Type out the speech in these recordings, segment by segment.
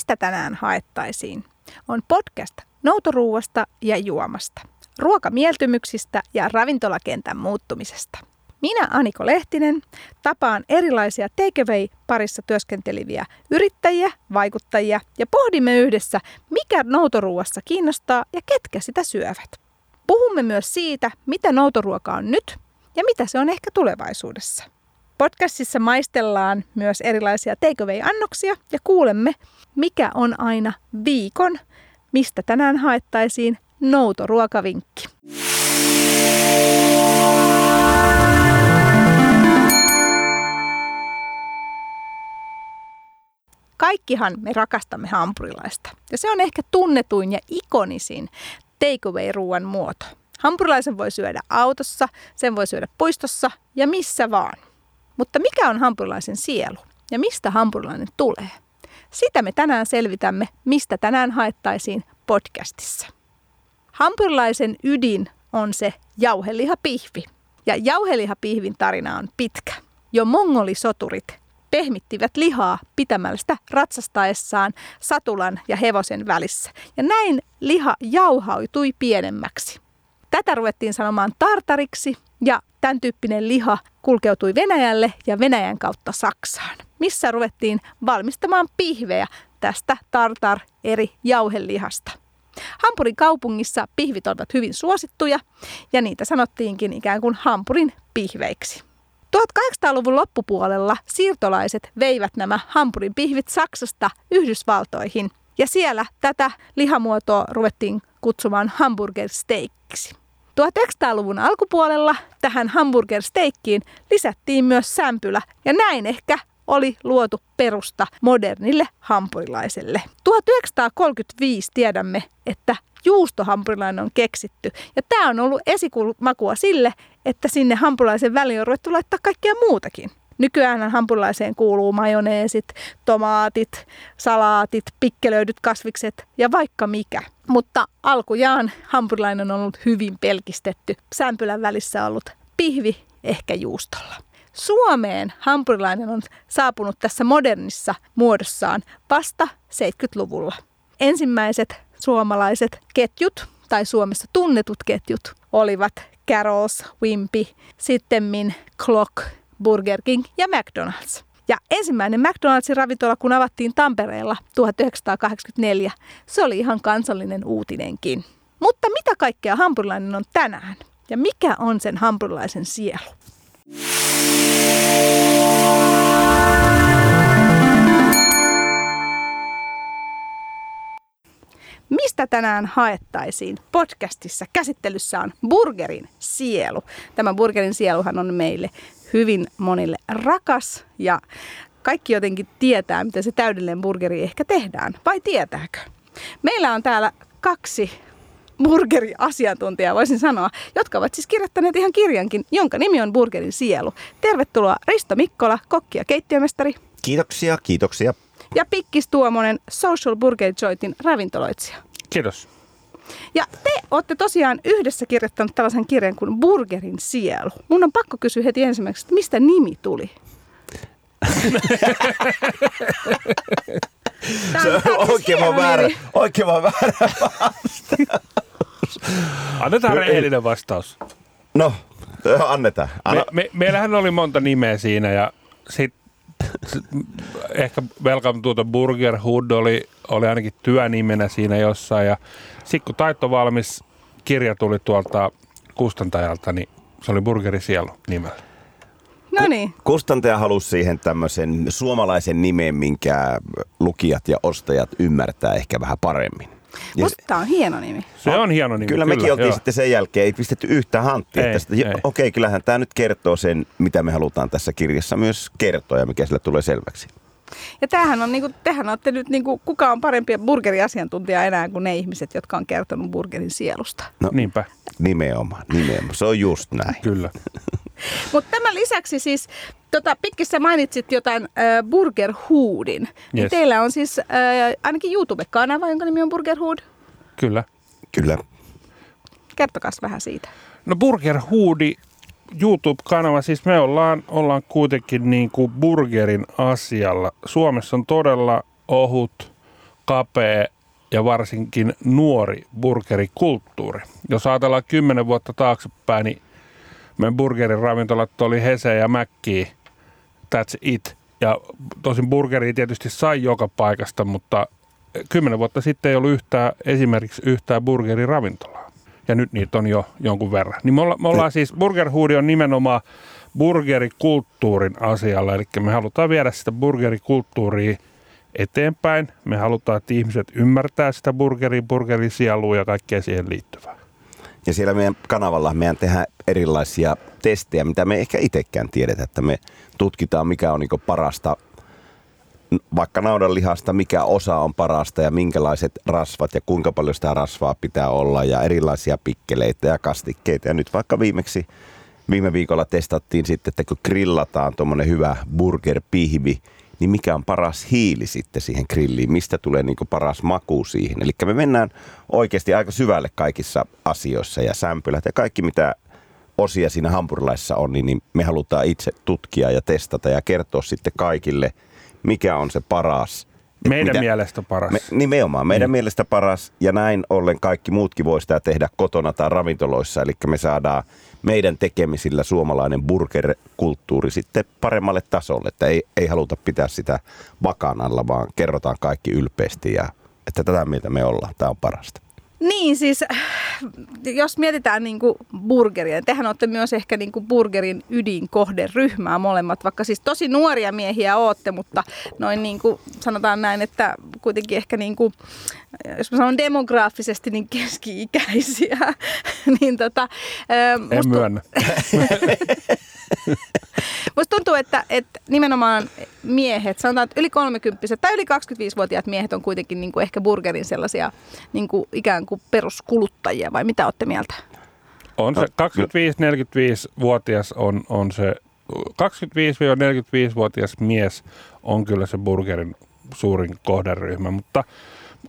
Mistä tänään haettaisiin? On podcast noutoruuasta ja juomasta, ruokamieltymyksistä ja ravintolakentän muuttumisesta. Minä Aniko Lehtinen tapaan erilaisia takeaway-parissa työskenteleviä yrittäjiä, vaikuttajia ja pohdimme yhdessä, mikä noutoruuassa kiinnostaa ja ketkä sitä syövät. Puhumme myös siitä, mitä noutoruoka on nyt ja mitä se on ehkä tulevaisuudessa. Podcastissa maistellaan myös erilaisia takeaway-annoksia ja kuulemme, mikä on aina viikon, mistä tänään haettaisiin noutoruokavinkki. Kaikkihan me rakastamme hampurilaista. Ja se on ehkä tunnetuin ja ikonisin takeaway-ruoan muoto. Hampurilaisen voi syödä autossa, sen voi syödä puistossa ja missä vaan. Mutta mikä on hampurilaisen sielu ja mistä hampurilainen tulee? Sitä me tänään selvitämme, mistä tänään haettaisiin podcastissa. Hampurilaisen ydin on se jauhelihapihvi. Ja jauhelihapihvin tarina on pitkä. Jo mongolisoturit pehmittivät lihaa pitämällä sitä ratsastaessaan satulan ja hevosen välissä. Ja näin liha jauhautui pienemmäksi. Tätä ruvettiin sanomaan tartariksi ja tämän tyyppinen liha kulkeutui Venäjälle ja Venäjän kautta Saksaan, missä ruvettiin valmistamaan pihvejä tästä tartar eri jauhelihasta. Hampurin kaupungissa pihvit olivat hyvin suosittuja ja niitä sanottiinkin ikään kuin Hampurin pihveiksi. 1800-luvun loppupuolella siirtolaiset veivät nämä Hampurin pihvit Saksasta Yhdysvaltoihin ja siellä tätä lihamuotoa ruvettiin kutsumaan hamburger steakiksi. 1900-luvun alkupuolella tähän hamburgersteikkiin lisättiin myös sämpylä ja näin ehkä oli luotu perusta modernille hampurilaiselle. 1935 tiedämme, että juustohampurilainen on keksitty. Ja tämä on ollut esikulmakua sille, että sinne hampurilaisen väliin on ruvettu laittaa kaikkea muutakin. Nykyään hampurilaiseen kuuluu majoneesit, tomaatit, salaatit, pikkelöidyt kasvikset ja vaikka mikä. Mutta alkujaan hampurilainen on ollut hyvin pelkistetty. Sämpylän välissä ollut pihvi ehkä juustolla. Suomeen hampurilainen on saapunut tässä modernissa muodossaan vasta 70-luvulla. Ensimmäiset suomalaiset ketjut tai Suomessa tunnetut ketjut olivat Carol's, Wimpy, sittemmin Clock, Burger King ja McDonald's. Ja ensimmäinen McDonald'sin ravintola, kun avattiin Tampereella 1984, se oli ihan kansallinen uutinenkin. Mutta mitä kaikkea hampurilainen on tänään? Ja mikä on sen hampurilaisen sielu? Mistä tänään haettaisiin? Podcastissa käsittelyssä on burgerin sielu. Tämä burgerin sieluhan on meille hyvin monille rakas ja kaikki jotenkin tietää, miten se täydellinen burgeri ehkä tehdään. Vai tietääkö? Meillä on täällä kaksi burgeriasiantuntijaa, voisin sanoa, jotka ovat siis kirjoittaneet ihan kirjankin, jonka nimi on Burgerin sielu. Tervetuloa Risto Mikkola, kokki ja keittiömestari. Kiitoksia, kiitoksia. Ja Pikkis Tuomonen, Social Burger Jointin ravintoloitsija. Kiitos. Ja te olette tosiaan yhdessä kirjoittanut tällaisen kirjan kuin Burgerin sielu. Mun on pakko kysyä heti ensimmäiseksi, että mistä nimi tuli? Se on oikein vaan väärä, oikein vaan väärä vastaus. Annetaan rehellinen vastaus. No, annetaan. Anna. Me, me, meillähän oli monta nimeä siinä ja sitten ehkä Welcome to the Burger Hood oli, oli ainakin työnimenä siinä jossain. Ja sitten kun Taitto valmis kirja tuli tuolta kustantajalta, niin se oli Burgeri Sielu nimellä. No niin. Kustantaja halusi siihen tämmöisen suomalaisen nimen, minkä lukijat ja ostajat ymmärtää ehkä vähän paremmin. Ja Musta tämä on hieno nimi. Se on hieno nimi. Kyllä, mekin oltiin joo. sitten sen jälkeen, ei pistetty yhtään hanttia Ei, tästä. ei. Okei, okay, kyllähän tämä nyt kertoo sen, mitä me halutaan tässä kirjassa myös kertoa ja mikä sillä tulee selväksi. Ja tämähän on, niinku, tehän olette nyt, niinku, kuka on parempi burgeriasiantuntija enää kuin ne ihmiset, jotka on kertonut burgerin sielusta. No, Niinpä, nimenomaan, nimenomaan. Se on just näin. kyllä. Mutta tämän lisäksi siis, tota, Pikkissä mainitsit jotain äh, Burger Hoodin. Niin Yes. teillä on siis äh, ainakin YouTube-kanava, jonka nimi on Burger Hood. Kyllä. Kyllä. Kertokaa vähän siitä. No Burger Hoodi YouTube-kanava, siis me ollaan, ollaan kuitenkin niin kuin burgerin asialla. Suomessa on todella ohut kapea ja varsinkin nuori burgerikulttuuri. Jos ajatellaan kymmenen vuotta taaksepäin, niin meidän burgerin ravintolat oli Hese ja Mäkki, that's it. Ja tosin burgeri tietysti sai joka paikasta, mutta kymmenen vuotta sitten ei ollut yhtään, esimerkiksi yhtään burgeriravintolaa. Ja nyt niitä on jo jonkun verran. Niin me, olla, me ollaan siis, Burgerhuudi on nimenomaan burgerikulttuurin asialla, eli me halutaan viedä sitä burgerikulttuuria eteenpäin. Me halutaan, että ihmiset ymmärtää sitä burgerin sielua ja kaikkea siihen liittyvää. Ja siellä meidän kanavalla meidän tehdään erilaisia testejä, mitä me ehkä itsekään tiedetä, että me tutkitaan, mikä on niin parasta vaikka naudanlihasta, mikä osa on parasta ja minkälaiset rasvat ja kuinka paljon sitä rasvaa pitää olla ja erilaisia pikkeleitä ja kastikkeita. Ja nyt vaikka viimeksi viime viikolla testattiin sitten, että kun grillataan tuommoinen hyvä burger-pihvi, niin mikä on paras hiili sitten siihen grilliin, mistä tulee niin paras maku siihen. Eli me mennään oikeasti aika syvälle kaikissa asioissa ja sämpylät ja kaikki mitä osia siinä hampurilaisessa on, niin, niin me halutaan itse tutkia ja testata ja kertoa sitten kaikille, mikä on se paras. Meidän mitä, mielestä paras. Me, nimenomaan, meidän mm. mielestä paras ja näin ollen kaikki muutkin voi sitä tehdä kotona tai ravintoloissa, eli me saadaan meidän tekemisillä suomalainen burger-kulttuuri sitten paremmalle tasolle, että ei, ei haluta pitää sitä vakaan alla, vaan kerrotaan kaikki ylpeästi ja että tätä mieltä me ollaan, tämä on parasta. Niin siis, jos mietitään niin kuin burgeria, niin tehän olette myös ehkä niin kuin burgerin ydinkohderyhmää molemmat, vaikka siis tosi nuoria miehiä ootte, mutta noin niin kuin sanotaan näin, että kuitenkin ehkä niin kuin, jos mä sanon demograafisesti, niin keski-ikäisiä. niin tota, en myönnä. Musta tuntuu, että, että nimenomaan miehet, sanotaan, että yli 30 tai yli 25-vuotiaat miehet on kuitenkin niin kuin ehkä burgerin sellaisia niin kuin ikään kuin peruskuluttajia, vai mitä olette mieltä? On se 25-45-vuotias on, on se, 25-45-vuotias mies on kyllä se burgerin suurin kohderyhmä, mutta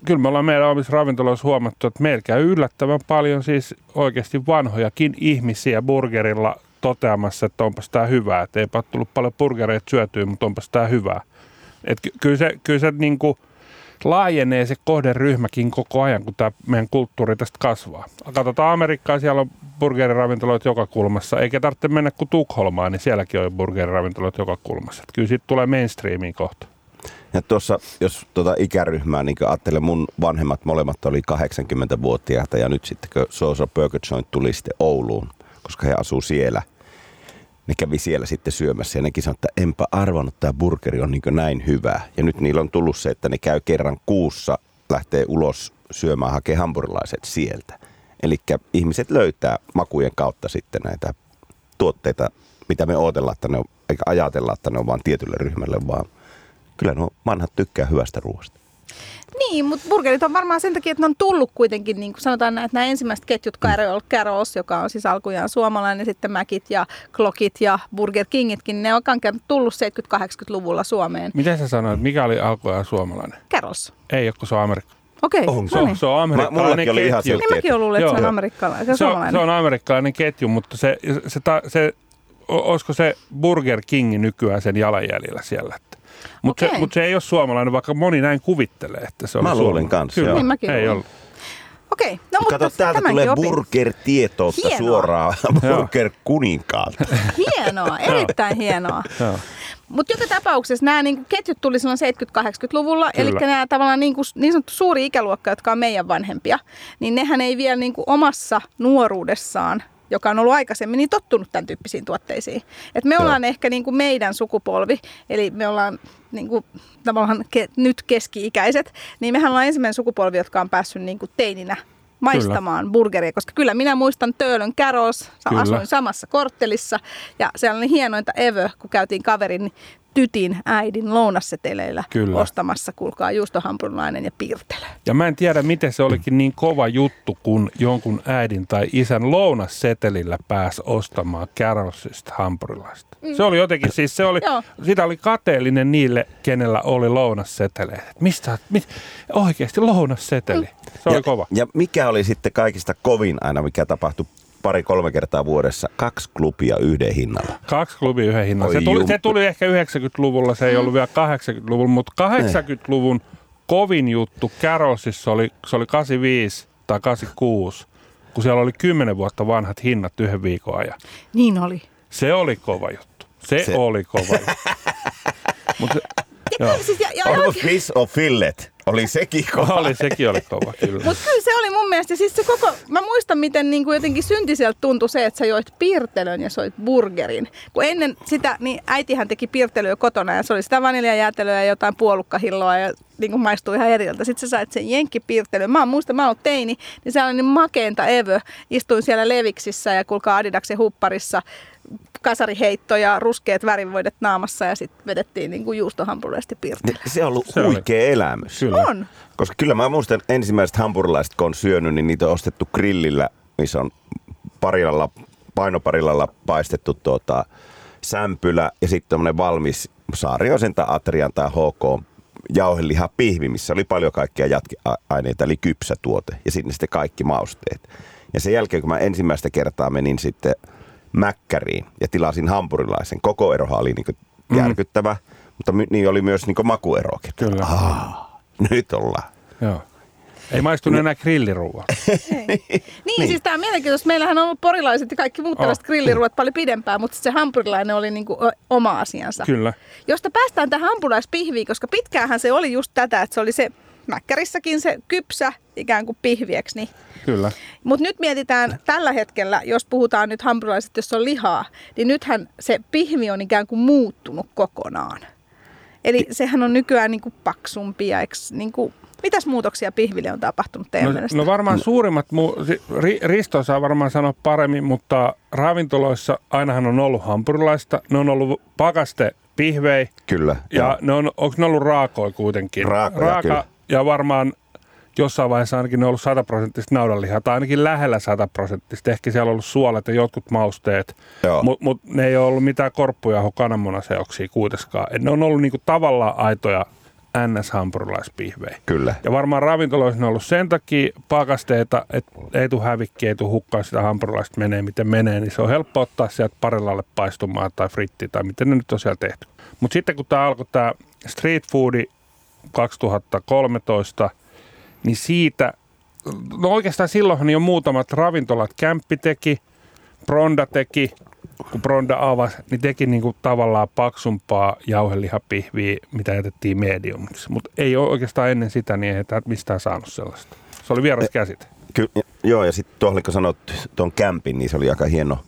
kyllä me ollaan meidän omissa ravintoloissa huomattu, että meillä käy yllättävän paljon siis oikeasti vanhojakin ihmisiä burgerilla toteamassa, että onpas tämä hyvää. Että eipä tullut paljon burgereita syötyä, mutta onpas tämä hyvää. Et ky- kyllä se, kyllä se niin kuin laajenee se kohderyhmäkin koko ajan, kun tämä meidän kulttuuri tästä kasvaa. Katsotaan Amerikkaa, siellä on burgeriravintoloita joka kulmassa, eikä tarvitse mennä kuin Tukholmaan, niin sielläkin on burgeriravintoloita joka kulmassa. Et kyllä siitä tulee mainstreamiin kohta. Ja tuossa, jos tuota ikäryhmää, niin ajattelen, mun vanhemmat molemmat oli 80-vuotiaita ja nyt sitten kun Sosa Burger Joint tuli sitten Ouluun, koska he asuu siellä, ne kävi siellä sitten syömässä ja nekin sanoi, että enpä arvannut, että tämä burgeri on niin näin hyvä. Ja nyt niillä on tullut se, että ne käy kerran kuussa, lähtee ulos syömään, hakee hampurilaiset sieltä. Eli ihmiset löytää makujen kautta sitten näitä tuotteita, mitä me odotellaan, että ne on, eikä ajatella, että ne on vain tietylle ryhmälle, vaan kyllä nuo vanhat tykkää hyvästä ruoasta. Niin, mutta burgerit on varmaan sen takia, että ne on tullut kuitenkin, niin kuin sanotaan, että nämä ensimmäiset ketjut, Carol, Carols, joka on siis alkujaan suomalainen, sitten Mäkit ja Klokit ja Burger Kingitkin, ne on tullut 70-80-luvulla Suomeen. Miten sä sanoit, mikä oli alkujaan suomalainen? Carols. Ei kun se on Amerikka. Okei, okay, se, no niin. se on amerikkalainen Mä, oli ihan ketju. Niin mäkin olen luullut, että se on amerikkalainen. Se, se, on, se on amerikkalainen ketju, mutta se, se, se, se, olisiko se Burger King nykyään sen jalanjäljellä siellä? Mutta okay. se, mut se ei ole suomalainen, vaikka moni näin kuvittelee, että se on Mä luulin kanssa, Kyllä, niin mäkin ei ollut. Okei, no mutta Kato, täältä tulee burger-tietoutta suoraan burger-kuninkaalta. Hienoa, erittäin hienoa. Mutta joka tapauksessa nämä niin ketjut tuli silloin 70-80-luvulla, eli nämä tavallaan niin, kuin, niin sanottu suuri ikäluokka, jotka on meidän vanhempia, niin nehän ei vielä niin kuin omassa nuoruudessaan joka on ollut aikaisemmin niin tottunut tämän tyyppisiin tuotteisiin. Et me ollaan ehkä niin kuin meidän sukupolvi, eli me ollaan niin kuin, tavallaan ke, nyt keski-ikäiset, niin mehän ollaan ensimmäinen sukupolvi, jotka on päässyt niin kuin teininä maistamaan kyllä. burgeria, koska kyllä minä muistan Töölön Carols, asuin samassa korttelissa ja siellä oli hienointa ever, kun käytiin kaverin tytin äidin lounasseteleillä Kyllä. ostamassa, kuulkaa, juustohampurilainen ja piirtelö. Ja mä en tiedä, miten se olikin niin kova juttu, kun jonkun äidin tai isän lounassetelillä pääsi ostamaan Carolsista hampurilaista. Mm. Se oli jotenkin, siis se oli, sitä oli kateellinen niille, kenellä oli lounasseteleitä. Mistä, mit, oikeasti lounasseteli. Se oli ja, kova. Ja mikä oli sitten kaikista kovin aina, mikä tapahtui pari-kolme kertaa vuodessa kaksi klubia yhden hinnalla. Kaksi klubia yhden hinnalla. Se tuli, se tuli ehkä 90-luvulla, se ei ollut vielä 80-luvulla, mutta 80-luvun kovin juttu Kärosissa oli, se oli 85 tai 86, kun siellä oli 10 vuotta vanhat hinnat yhden viikon ajan. Niin oli. Se oli kova juttu. Se, Se- oli kova juttu. Mut, se- joo. Siis, ja, ja, Onko fish or fillet? Oli sekin kova. Oli, sekin oli kova, kyllä. Mutta kyllä se oli mun mielestä, siis se koko, mä muistan miten niin kuin jotenkin syntiseltä tuntui se, että sä joit piirtelön ja soit burgerin. Kun ennen sitä, niin äitihän teki piirtelyä kotona ja se oli sitä vaniljajäätelöä ja jotain puolukkahilloa ja niin kuin maistui ihan eriltä. Sitten sä sait sen jenkkipiirtelyn. Mä oon muista, mä oon teini, niin se oli niin makeenta evö. Istuin siellä Leviksissä ja kulkaa Adidaksen hupparissa kasariheitto ja ruskeat värivoidet naamassa ja sitten vedettiin niin kuin juustohampurilaiset piirtelöä. Se on ollut Se oli. huikea elämys. Kyllä. On. Koska kyllä mä muistan ensimmäiset hampurilaiset, kun on syönyt, niin niitä on ostettu grillillä, missä on parilalla, painoparilalla paistettu tuota, sämpylä ja sitten tämmöinen valmis saariosen tai atrian tai HK jauheliha pihvi, missä oli paljon kaikkia jatkeaineita, eli kypsä tuote ja sinne sitten kaikki mausteet. Ja sen jälkeen, kun mä ensimmäistä kertaa menin sitten Mäkkäriin ja tilasin hampurilaisen, koko erohan oli niin järkyttävä, mutta my- niin oli myös niin makuerokin. Kyllä. Aa, nyt ollaan. Joo. Ei maistunut enää grilliruuaa. Niin, niin, siis tämä on mielenkiintoista. Meillähän on ollut porilaiset ja kaikki muut tällaiset Oh. grilliruot paljon pidempään, mutta se hampurilainen oli niinku oma asiansa. Kyllä. Josta päästään tähän hampurilaispihviin, koska pitkäänhän se oli just tätä, että se oli se mäkkärissäkin se kypsä ikään kuin pihvieksi. Niin. Kyllä. Mutta nyt mietitään tällä hetkellä, jos puhutaan nyt hampurilaiset, jos on lihaa, niin nythän se pihvi on ikään kuin muuttunut kokonaan. Eli sehän on nykyään niin kuin paksumpi ja eks, niin kuin, mitäs muutoksia pihville on tapahtunut teidän No, mielestä? no varmaan suurimmat, mu- si- ri, Risto saa varmaan sanoa paremmin, mutta ravintoloissa ainahan on ollut hampurilaista. Ne on ollut pakaste pihvei Kyllä. ja joo. ne on, onko ne ollut raakoja kuitenkin? Raakoja, Raaka kyllä. Ja varmaan jossain vaiheessa ainakin on ollut sataprosenttista naudanlihaa, tai ainakin lähellä sataprosenttista. Ehkä siellä on ollut suolet ja jotkut mausteet, mutta mut ne ei ole ollut mitään korppuja kananmunaseoksia kuitenkaan. Et ne on ollut niinku tavallaan aitoja NS-hampurilaispihvejä. Kyllä. Ja varmaan ravintoloissa on ollut sen takia pakasteita, että ei tule hävikkiä, ei tule hukkaa sitä hampurilaista menee miten menee, niin se on helppo ottaa sieltä parilalle paistumaan tai fritti tai miten ne nyt on siellä tehty. Mutta sitten kun tämä alkoi tämä street foodi 2013, niin siitä, no oikeastaan silloinhan jo muutamat ravintolat, Kämppi teki, Bronda teki, kun Bronda avasi, niin teki niinku tavallaan paksumpaa jauhelihapihviä, mitä jätettiin mediumiksi. Mutta ei ole oikeastaan ennen sitä, niin ei mistään saanut sellaista. Se oli vieras käsite. Ky- joo, ja sitten tuohon, kun sanoit tuon kämpin, niin se oli aika hieno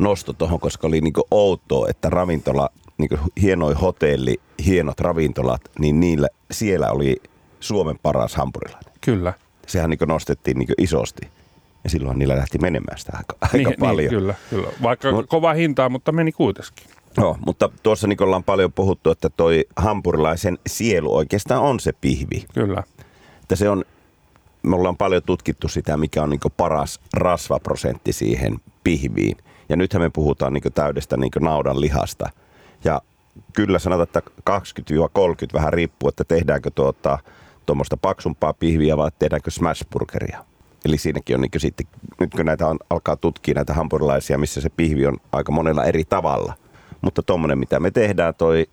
nosto tuohon, koska oli niinku outoa, että ravintola, niinku hienoi hotelli, hienot ravintolat, niin niillä, siellä oli Suomen paras hampurilainen. Kyllä. Sehän niinku nostettiin niinku isosti. Ja silloin niillä lähti menemään sitä aika, aika niin, paljon. Niin, kyllä, kyllä. Vaikka Mut- kova hintaa, mutta meni kuitenkin. Joo, mutta tuossa niin ollaan paljon puhuttu, että toi hampurilaisen sielu oikeastaan on se pihvi. Kyllä. Että se on, me ollaan paljon tutkittu sitä, mikä on niin paras rasvaprosentti siihen pihviin. Ja nythän me puhutaan niin täydestä niin naudan lihasta. Ja kyllä sanotaan, että 20-30 vähän riippuu, että tehdäänkö tuota, tuommoista paksumpaa pihviä vai tehdäänkö smashburgeria. Eli siinäkin on niin sitten, nyt kun näitä on, alkaa tutkia näitä hampurilaisia, missä se pihvi on aika monella eri tavalla. Mutta tuommoinen, mitä me tehdään, toi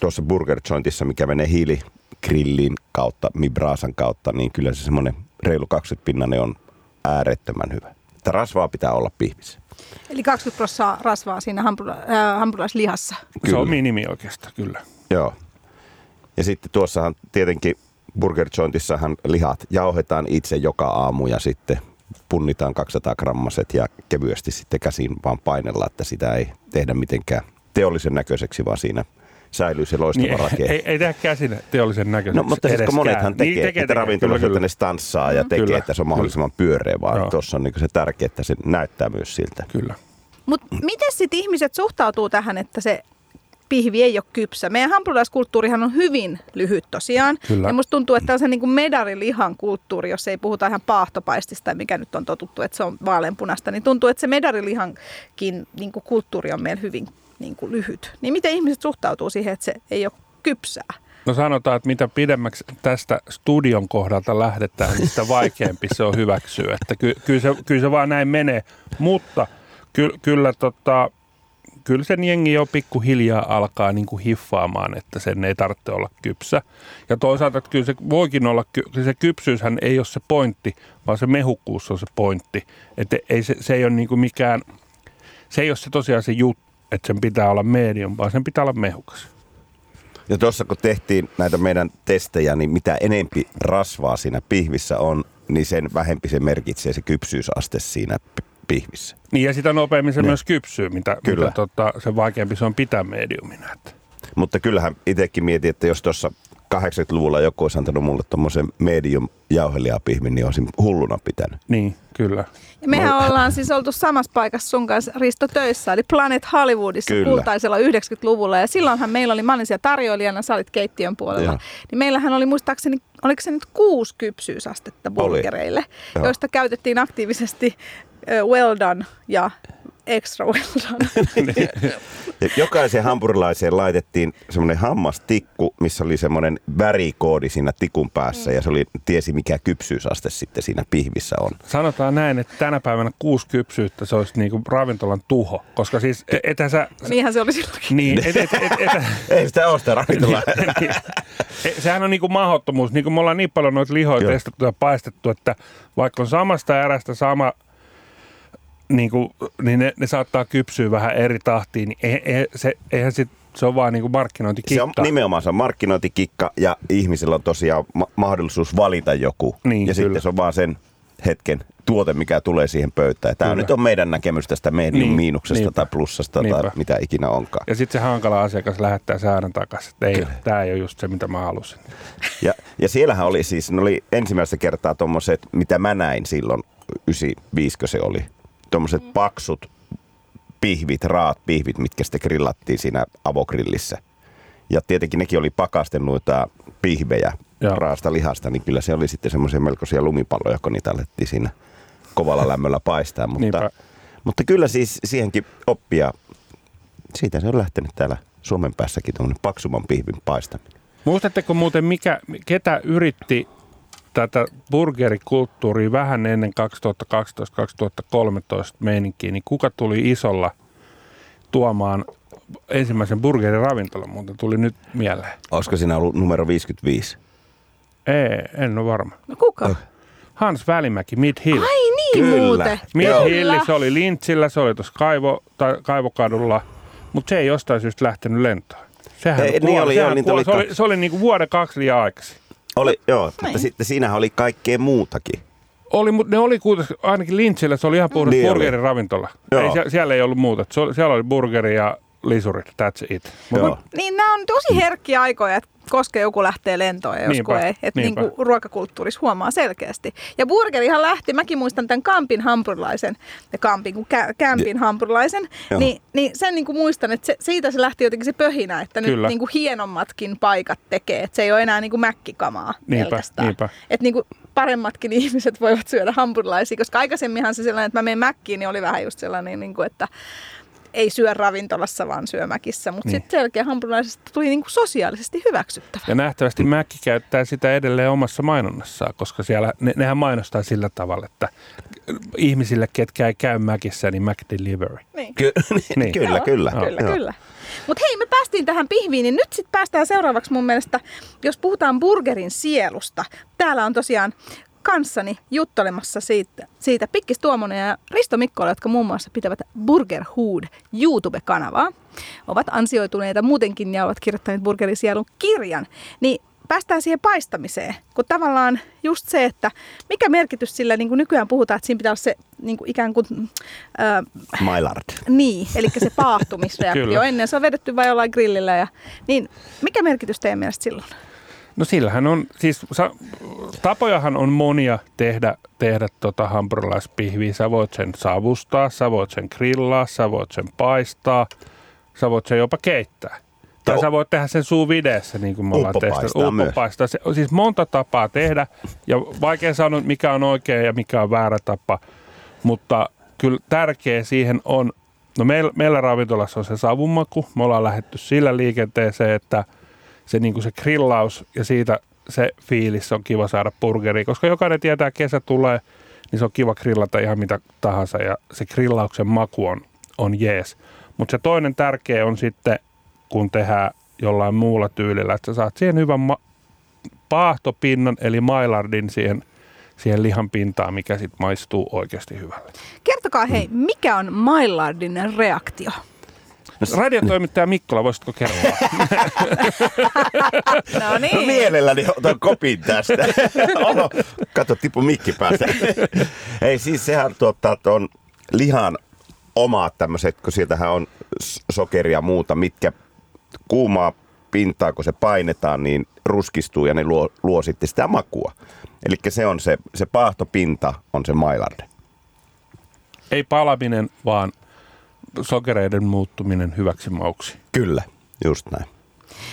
tuossa burger jointissa, mikä menee hiiligrillin kautta, mibraasan kautta, niin kyllä se semmoinen reilu 20 pinnanen on äärettömän hyvä. Että rasvaa pitää olla pihvissä. Eli 20 prosenttia rasvaa siinä hampura- äh, hampurilaislihassa. Se on minimi oikeastaan, kyllä. Joo. Ja sitten tuossahan tietenkin burger jointissahan lihat jauhetaan itse joka aamu ja sitten punnitaan 200 grammaset ja kevyesti sitten käsin vaan painella, että sitä ei tehdä mitenkään teollisen näköiseksi, vaan siinä säilyy se loistava Niin, rakenne. ei, ei tehdä käsin teollisen näköiseksi No, mutta siis kun monethan tekee, niin, tekee että ravintoloissa, että ne stanssaa ja tekee, Kyllä, että se on mahdollisimman pyöreä, vaan tuossa on niin se tärkeää, että se näyttää myös siltä. Kyllä. Mutta miten sitten ihmiset suhtautuu tähän, että se pihvi ei ole kypsä? Meidän hampurilaiskulttuurihan on hyvin lyhyt tosiaan. Kyllä. Ja musta tuntuu, että on se niin kuin medarilihan kulttuuri, jos ei puhuta ihan paahtopaistista, mikä nyt on totuttu, että se on vaaleanpunasta, niin tuntuu, että se medarilihankin niin kuin kulttuuri on meillä hyvin niin kuin lyhyt. Niin miten ihmiset suhtautuu siihen, että se ei ole kypsää? No sanotaan, että mitä pidemmäksi tästä studion kohdalta lähdetään, niin sitä vaikeampi se on hyväksyä. Että ky, kyllä, se, kyllä se vaan näin menee. Mutta ky, kyllä tota, kyllä sen jengi jo pikkuhiljaa alkaa niin kuin hiffaamaan, että sen ei tarvitse olla kypsä. Ja toisaalta, että kyllä se voikin olla, se kypsyyshän ei ole se pointti, vaan se mehukkuus on se pointti. Että ei, se, se ei ole niin kuin mikään, se ei ole se tosiaan se juttu, että sen pitää olla medium, vaan sen pitää olla mehukas. Ja tuossa kun tehtiin näitä meidän testejä, niin mitä enempi rasvaa siinä pihvissä on, niin sen vähempi se merkitsee se kypsyysaste siinä pihvissä. Niin ja sitä nopeammin se ne. myös kypsyy, mitä, Kyllä. mitä tota, se vaikeampi se on pitää mediumina. Että. Mutta kyllähän itsekin mietin, että jos tuossa 80-luvulla joku olisi antanut mulle tuommoisen medium jauhelijapihvin, niin olisin hulluna pitänyt. Niin, kyllä. Ja mehän Mulla... ollaan siis oltu samassa paikassa sun kanssa Risto töissä, eli Planet Hollywoodissa kyllä. kultaisella 90-luvulla. Ja silloinhan meillä oli, mä olin siellä tarjoilijana, sä olit keittiön puolella. Joo. Niin meillähän oli muistaakseni, oliko se nyt kuusi kypsyysastetta burgereille, oli. joista käytettiin aktiivisesti well done ja extra well done. Jokaisen hampurilaiseen laitettiin semmoinen hammastikku, missä oli semmoinen värikoodi siinä tikun päässä ja se oli, tiesi mikä kypsyysaste sitten siinä pihvissä on. Sanotaan näin, että tänä päivänä kuusi kypsyyttä se olisi niinku ravintolan tuho, koska siis e- ethän sä... Niinhän se oli silloinkin. Niin, et, et, et, et, Ei sitä ole sitä ravintolaa. niin, niin. E- sehän on niinku mahdottomuus. Niin kuin me ollaan niin paljon noita lihoja testattu ja paistettu, että vaikka on samasta erästä sama niin, kuin, niin ne, ne saattaa kypsyä vähän eri tahtiin, niin eihän, se, eihän sit, se on vaan niin kuin markkinointikikka. Se on nimenomaan se on markkinointikikka ja ihmisillä on tosiaan ma- mahdollisuus valita joku. Niin, ja kyllä. sitten se on vaan sen hetken tuote, mikä tulee siihen pöytään. Tämä nyt on meidän näkemys tästä medium niin, miinuksesta niinpä, tai plussasta niinpä. tai mitä ikinä onkaan. Ja sitten se hankala asiakas lähettää säädön takaisin, että ei, tämä ei ole just se, mitä mä halusin. Ja, ja siellähän oli siis, ne oli ensimmäistä kertaa tuommoiset, mitä mä näin silloin, 95 se oli, tuommoiset mm. paksut pihvit, raat pihvit, mitkä sitten grillattiin siinä avogrillissä. Ja tietenkin nekin oli pakasten noita pihvejä Joo. raasta lihasta, niin kyllä se oli sitten semmoisia melkoisia lumipalloja, kun niitä alettiin siinä kovalla lämmöllä paistaa. Mutta, mutta kyllä siis siihenkin oppia, siitä se on lähtenyt täällä Suomen päässäkin tuommoinen paksumman pihvin paistaminen. Muistatteko muuten, mikä, ketä yritti tätä burgerikulttuuria vähän ennen 2012-2013 meininkiä, niin kuka tuli isolla tuomaan ensimmäisen burgeriravintolan, mutta tuli nyt mieleen. Olisiko siinä ollut numero 55? Ei, en ole varma. No kuka? Oh. Hans Välimäki, Mid Hill. Ai niin Kyllä. muuten. Mid Hill, se oli Lintsillä, se oli tuossa kaivo, tai kaivokadulla, mutta se ei jostain syystä lähtenyt lentoon. Sehän ei, niin oli, sehän niin oli, se oli, se oli niin kuin vuoden kaksi liian aikaisin. Oli, joo, mutta niin. sitten siinähän oli kaikkea muutakin. Oli, mutta ne oli kuitenkin, ainakin Lynchillä se oli ihan puhdas niin burgerin ravintola. Ei, siellä ei ollut muuta. Siellä oli burgeri ja lisurit, that's it. Mut, niin nämä on tosi herkkiä aikoja, että koska joku lähtee lentoon ja joskus ei. Että niin kuin ruokakulttuurissa huomaa selkeästi. Ja burgerihan lähti, mäkin muistan tämän Kampin hampurilaisen, ja Kampin kuin kä- Kämpin hampurilaisen, niin, niin sen niin kuin muistan, että se, siitä se lähti jotenkin se pöhinä, että Kyllä. nyt niin kuin hienommatkin paikat tekee, että se ei ole enää niin kuin mäkkikamaa niinpä, pelkästään. Niinpä. Että niin kuin paremmatkin ihmiset voivat syödä hampurilaisia, koska aikaisemminhan se sellainen, että mä menen mäkkiin, niin oli vähän just sellainen, niin kuin, että ei syö ravintolassa, vaan syö mäkissä. Mutta niin. sitten selkeä hampurilaisesta tuli niinku sosiaalisesti hyväksyttävä. Ja nähtävästi Mäkki käyttää sitä edelleen omassa mainonnassaan, koska siellä ne, nehän mainostaa sillä tavalla, että ihmisille, ketkä ei käy Mäkissä, niin Mac Delivery. Niin. Ky- niin. kyllä, Joo, kyllä. Kyllä, Joo. kyllä. Mutta hei, me päästiin tähän pihviin, niin nyt sitten päästään seuraavaksi mun mielestä, jos puhutaan burgerin sielusta. Täällä on tosiaan kanssani juttelemassa siitä, siitä Pikkis Tuomonen ja Risto Mikkola, jotka muun muassa pitävät Burger Hood YouTube-kanavaa. Ovat ansioituneita muutenkin ja ovat kirjoittaneet Burgerisielun kirjan. Niin päästään siihen paistamiseen, kun tavallaan just se, että mikä merkitys sillä, niin kuin nykyään puhutaan, että siinä pitää olla se niin kuin ikään kuin... Äh, Maillard. Niin, eli se paahtumisreaktio. Ennen se on vedetty vain jollain grillillä. Ja, niin mikä merkitys teidän mielestä silloin? No sillähän on, siis sa, tapojahan on monia tehdä, tehdä tota hampurilaispihviä. Sä voit sen savustaa, sä voit sen grillaa, sä voit sen paistaa, sä voit sen jopa keittää. Tai sä voit tehdä sen suu videossa, niin kuin me ollaan tehty. Se, siis monta tapaa tehdä, ja vaikea sanoa, mikä on oikea ja mikä on väärä tapa. Mutta kyllä tärkeä siihen on, no meillä, meillä ravintolassa on se savunmaku. Me ollaan lähetty sillä liikenteeseen, että – se, niin kuin se grillaus ja siitä se fiilis on kiva saada burgeri, koska jokainen tietää, että kesä tulee, niin se on kiva grillata ihan mitä tahansa ja se grillauksen maku on, on jees. Mutta se toinen tärkeä on sitten, kun tehdään jollain muulla tyylillä, että sä saat siihen hyvän ma- paahtopinnan, eli mailardin siihen, siihen lihan pintaan, mikä sitten maistuu oikeasti hyvälle. Kertokaa hei, mikä on Mailardin reaktio? Radiotoimittaja Mikkola, voisitko kertoa? No No niin. mielelläni otan kopin tästä. Oho, kato, tipu mikki päästä. Ei siis sehän tuottaa tuon lihan omat tämmöiset, kun sieltähän on sokeria ja muuta, mitkä kuumaa pintaa, kun se painetaan, niin ruskistuu ja ne luo, luo sitten sitä makua. Eli se on se, se paahtopinta on se mailarde. Ei palaminen, vaan sokereiden muuttuminen hyväksi mauksi. Kyllä, just näin.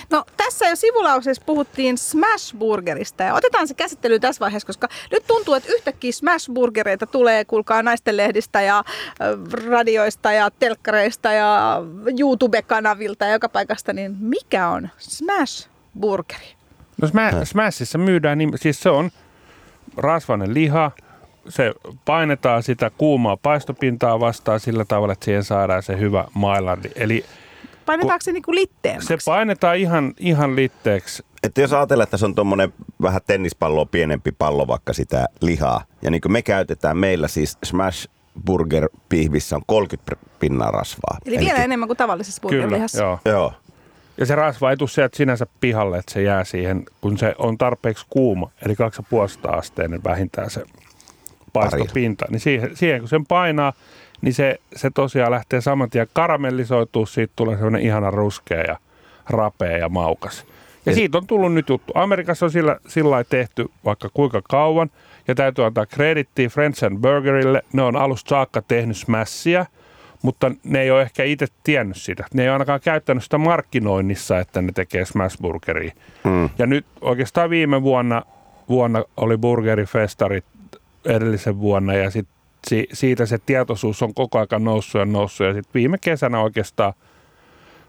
No tässä jo sivulauseessa puhuttiin Smashburgerista ja otetaan se käsittely tässä vaiheessa, koska nyt tuntuu, että yhtäkkiä Smashburgereita tulee, kuulkaa naistenlehdistä ja ö, radioista ja telkkareista ja YouTube-kanavilta ja joka paikasta, niin mikä on Smashburgeri? No Sma- Smashissa myydään, niin, siis se on rasvainen liha, se painetaan sitä kuumaa paistopintaa vastaan sillä tavalla, että siihen saadaan se hyvä mailardi. Eli Painetaanko se niinku litteemmäksi? se painetaan ihan, ihan litteeksi. Että jos ajatellaan, että se on tuommoinen vähän tennispalloa pienempi pallo vaikka sitä lihaa, ja niin kuin me käytetään meillä siis Smash Burger pihvissä on 30 pinnaa rasvaa. Eli vielä enemmän kuin tavallisessa Kyllä, burgerlihassa. joo. Joo. Ja se rasva ei tule sieltä sinänsä pihalle, että se jää siihen, kun se on tarpeeksi kuuma, eli 2,5 asteinen vähintään se paistopinta. Niin siihen, siihen kun sen painaa, niin se, se tosiaan lähtee saman tien karamellisoituu, siitä tulee sellainen ihana ruskea ja rapea ja maukas. Ja siitä on tullut nyt juttu. Amerikassa on sillä, sillä tehty vaikka kuinka kauan, ja täytyy antaa kredittiä Friends and Burgerille. Ne on alusta saakka tehnyt smashia, mutta ne ei ole ehkä itse tiennyt sitä. Ne ei ole ainakaan käyttänyt sitä markkinoinnissa, että ne tekee smashburgeria. Mm. Ja nyt oikeastaan viime vuonna, vuonna oli burgerifestarit edellisen vuonna ja sit si, siitä se tietoisuus on koko ajan noussut ja noussut. Ja sitten viime kesänä oikeastaan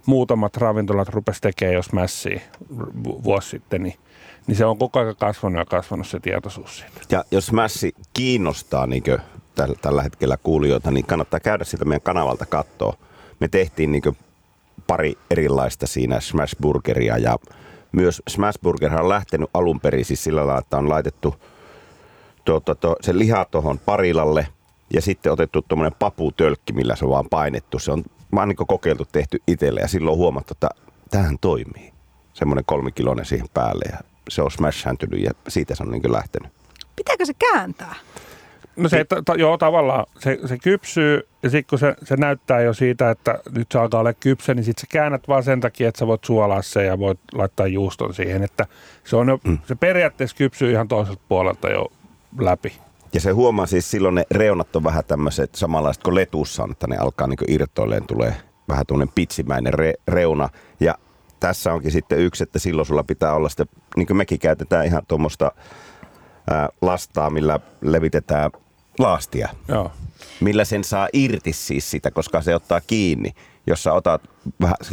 muutamat ravintolat rupes tekemään jos mässiä vuosi sitten, niin, niin se on koko ajan kasvanut ja kasvanut se tietoisuus siitä. Ja jos Mässi kiinnostaa niin tällä, tällä hetkellä kuulijoita, niin kannattaa käydä sitä meidän kanavalta katsoa. Me tehtiin niin pari erilaista siinä Smash Burgeria ja myös Smash Burger on lähtenyt alun perin siis sillä lailla, että on laitettu tuota, to, se liha tuohon parilalle ja sitten otettu tuommoinen paputölkki, millä se on vaan painettu. Se on vaan niin kokeiltu, tehty itselle ja silloin huomattu, että tähän toimii. Semmoinen kolmikiloinen siihen päälle ja se on smashhäntynyt ja siitä se on niin lähtenyt. Pitääkö se kääntää? No se, ta, ta, joo, tavallaan se, se kypsyy ja sitten kun se, se näyttää jo siitä, että nyt se alkaa olla kypsä, niin sitten sä käännät vaan sen takia, että sä voit suolaa sen ja voit laittaa juuston siihen. Että se, on jo, mm. se periaatteessa kypsyy ihan toiselta puolelta jo läpi. Ja se huomaa siis silloin ne reunat on vähän tämmöiset samanlaiset kuin letussa on, että ne alkaa niin irtoilleen, tulee vähän tuommoinen pitsimäinen re, reuna. Ja tässä onkin sitten yksi, että silloin sulla pitää olla sitten, niin kuin mekin käytetään ihan tuommoista lastaa, millä levitetään laastia. Joo. Millä sen saa irti siis sitä, koska se ottaa kiinni. Jos sä otat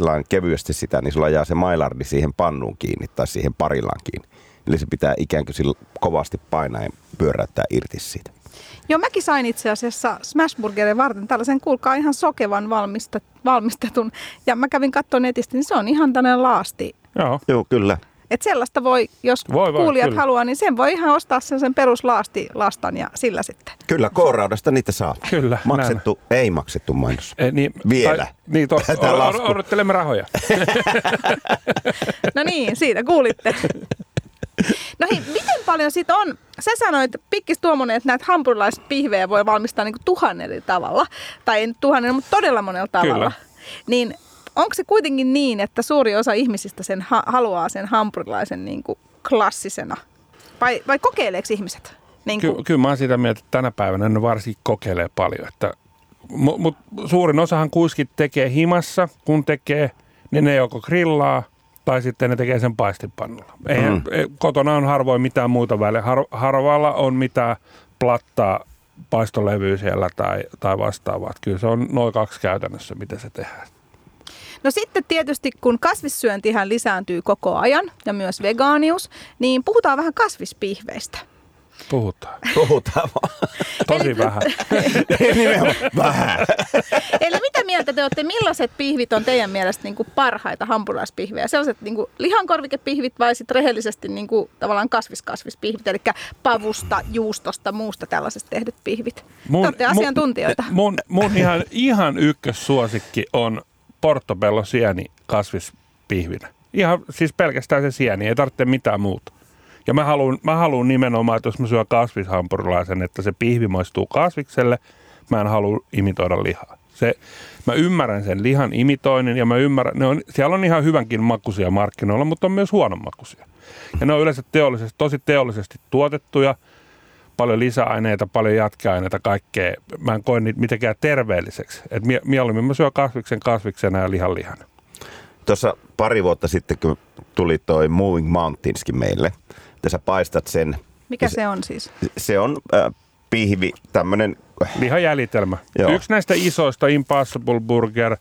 vähän kevyesti sitä, niin sulla jää se mailardi siihen pannuun kiinni tai siihen parilaan kiinni. Eli se pitää ikään kuin sillä kovasti painaa ja pyöräyttää irti siitä. Joo, mäkin sain itse asiassa Smashburgerin varten tällaisen, kuulkaa ihan sokevan valmistet, valmistetun. Ja mä kävin katsoa netistä, niin se on ihan tällainen laasti. Joo. Joo, kyllä. Että sellaista voi, jos Voi vaan, kuulijat kyllä. haluaa, niin sen voi ihan ostaa sen, sen peruslaasti lastan ja sillä sitten. Kyllä, K-raudasta niitä saa. Kyllä, Maksettu, ei maksettu mainos. E, niin, Vielä. Tai, niin, to, o- o- odottelemme rahoja. No niin, siitä kuulitte. No hei, miten paljon siitä on? Sä sanoit, Pikkis Tuomonen, että näitä hampurilaispihvejä voi valmistaa niin eri tavalla. Tai ei tuhannen, mutta todella monella tavalla. Kyllä. Niin onko se kuitenkin niin, että suuri osa ihmisistä sen ha- haluaa sen hampurilaisen niin kuin klassisena? Vai, vai kokeileeko ihmiset? Niin Ky- kuin, kyllä mä oon sitä mieltä, että tänä päivänä ne varsinkin kokeilee paljon. Että, Mutta mut suurin osahan kuiskit tekee himassa, kun tekee, niin ne joko grillaa tai sitten ne tekee sen paistinpannulla. Eihän, Mm. ei, kotona on harvoin mitään muuta väliä. Har, harvalla on mitään plattaa paistolevyä siellä tai, tai vastaavaa. Kyllä se on noin kaksi käytännössä, miten se tehdään. No sitten tietysti, kun kasvissyöntihän lisääntyy koko ajan ja myös vegaanius, niin puhutaan vähän kasvispihveistä. Puhutaan. Puhutaan vaan. Tosi vähän. Nimenomaan vähän. Eli mitä mieltä te olette, millaiset pihvit on teidän mielestä niin kuin parhaita hampurilaispihvejä? Sellaiset niin kuin lihankorvikepihvit vai sitten rehellisesti niin kuin, tavallaan kasviskasvispihvit, eli pavusta, juustosta, muusta tällaisesta tehdyt pihvit? Mun, te olette asiantuntijoita. Mun, mun ihan, ihan ykkössuosikki on portobello sieni kasvispihvinä. Ihan siis pelkästään se sieni, ei tarvitse mitään muuta. Ja mä haluan, mä haluan nimenomaan, että jos mä syön kasvishampurilaisen, että se pihvi maistuu kasvikselle, mä en halua imitoida lihaa. Se, mä ymmärrän sen lihan imitoinnin ja mä ymmärrän, ne on, siellä on ihan hyvänkin makuisia markkinoilla, mutta on myös huonon makuisia. Ja ne on yleensä teollisesti, tosi teollisesti tuotettuja, paljon lisäaineita, paljon jatkeaineita, kaikkea. Mä en koe niitä mitenkään terveelliseksi. Et mieluummin mä syön kasviksen kasviksena ja lihan lihana. Tuossa pari vuotta sitten, kun tuli toi Moving Mountainskin meille, että sä paistat sen. Mikä se, se on siis? Se on äh, pihvi, tämmöinen... Lihajäljitelmä. Joo. Yksi näistä isoista, Impossible Burger,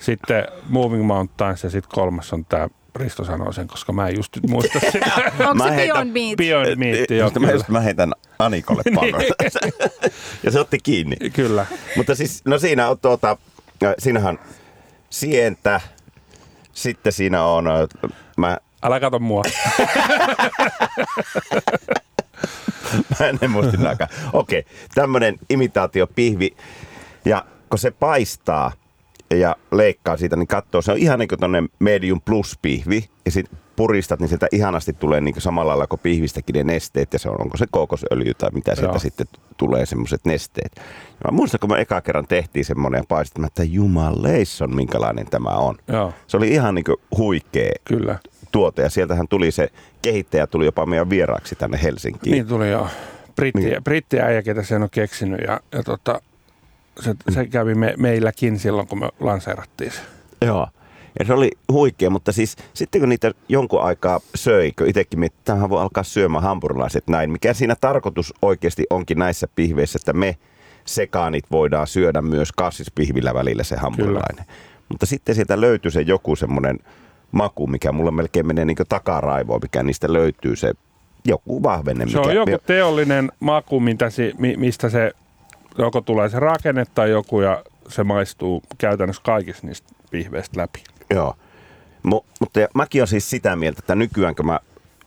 sitten Moving Mountains ja sitten kolmas on tämä Risto sanoo sen, koska mä en just muista sitä. Onko se Beyond Meat? Beyond Meat, joo. Mä, just, mä heitän Anikolle pallon. ja se otti kiinni. Kyllä. Mutta siis, no siinä on tuota, siinähän sientä, sitten siinä on, mä Älä kato mua. Mä en näkään. Okei, okay, tämmönen imitaatiopihvi. Ja kun se paistaa ja leikkaa siitä, niin katsoo, se on ihan niin kuin tonne medium plus pihvi. Ja sitten puristat, niin sieltä ihanasti tulee niin samalla lailla kuin pihvistäkin ne nesteet. Ja se on, onko se kokosöljy tai mitä sieltä Joo. sitten tulee semmoiset nesteet. Ja mä muistan, kun me eka kerran tehtiin semmoinen ja paistin, että jumaleisson minkälainen tämä on. Joo. Se oli ihan niin kuin huikea. Kyllä tuote ja sieltähän tuli se kehittäjä tuli jopa meidän vieraaksi tänne Helsinkiin. Niin tuli joo. Britti, niin. brittiäijä, ketä sen on keksinyt ja, ja tota, se, se kävi me, meilläkin silloin, kun me lanseerattiin se. Joo. Ja se oli huikea, mutta siis sitten kun niitä jonkun aikaa söi, kun itsekin että tämähän voi alkaa syömään hampurilaiset näin, mikä siinä tarkoitus oikeasti onkin näissä pihveissä, että me sekaanit voidaan syödä myös kassispihvillä välillä se hampurilainen. Kyllä. Mutta sitten sieltä löytyi se joku semmoinen maku, mikä mulla melkein menee niin takaraivoon, mikä niistä löytyy se joku vahvenne. Se on joku teollinen maku, mitä si, mistä se joko tulee se rakenne tai joku ja se maistuu käytännössä kaikista niistä pihveistä läpi. Joo, M- mutta mäkin on siis sitä mieltä, että nykyään kun mä,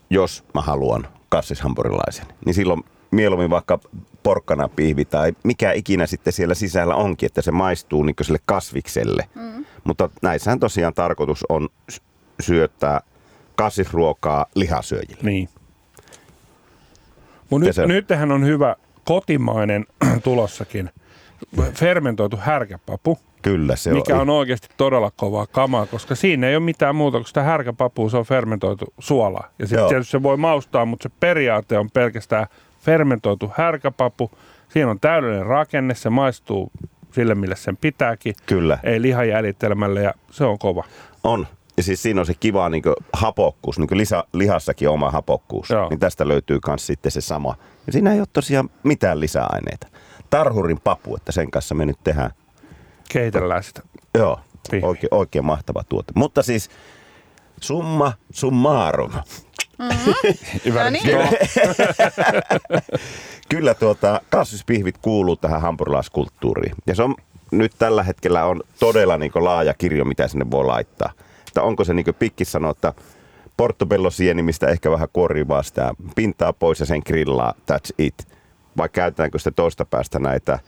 jos mä haluan kassishampurilaisen, niin silloin mieluummin vaikka porkkana pihvi tai mikä ikinä sitten siellä sisällä onkin, että se maistuu niin sille kasvikselle. Mm. Mutta näissähän tosiaan tarkoitus on syöttää kasvisruokaa lihasyöjille. Niin. Mut nyt, se... nythän on hyvä kotimainen tulossakin fermentoitu härkäpapu. Kyllä se Mikä on. on oikeasti todella kovaa kamaa, koska siinä ei ole mitään muuta kuin sitä härkäpapua, se on fermentoitu suola. Ja sitten tietysti se voi maustaa, mutta se periaate on pelkästään fermentoitu härkäpapu. Siinä on täydellinen rakenne, se maistuu sille, mille sen pitääkin. Kyllä. Ei lihajäljitelmälle ja se on kova. On ja siis siinä on se kiva niin hapokkuus, niin lisä, lihassakin oma hapokkuus. Joo. Niin tästä löytyy myös sitten se sama. Ja siinä ei ole tosiaan mitään lisäaineita. Tarhurin papu, että sen kanssa me nyt tehdään. Kehitellään sitä. Joo, oikein, oikein mahtava tuote. Mutta siis summa summarum. Mm-hmm. no niin. Kyllä tuota, kasvispihvit kuuluu tähän hampurilaiskulttuuriin. Ja se on nyt tällä hetkellä on todella niin laaja kirjo, mitä sinne voi laittaa että onko se niin kuin Pikki sanoo, että portobello sieni, mistä ehkä vähän kuorivaa sitä pintaa pois ja sen grillaa, that's it. Vai käytetäänkö sitten toista päästä näitä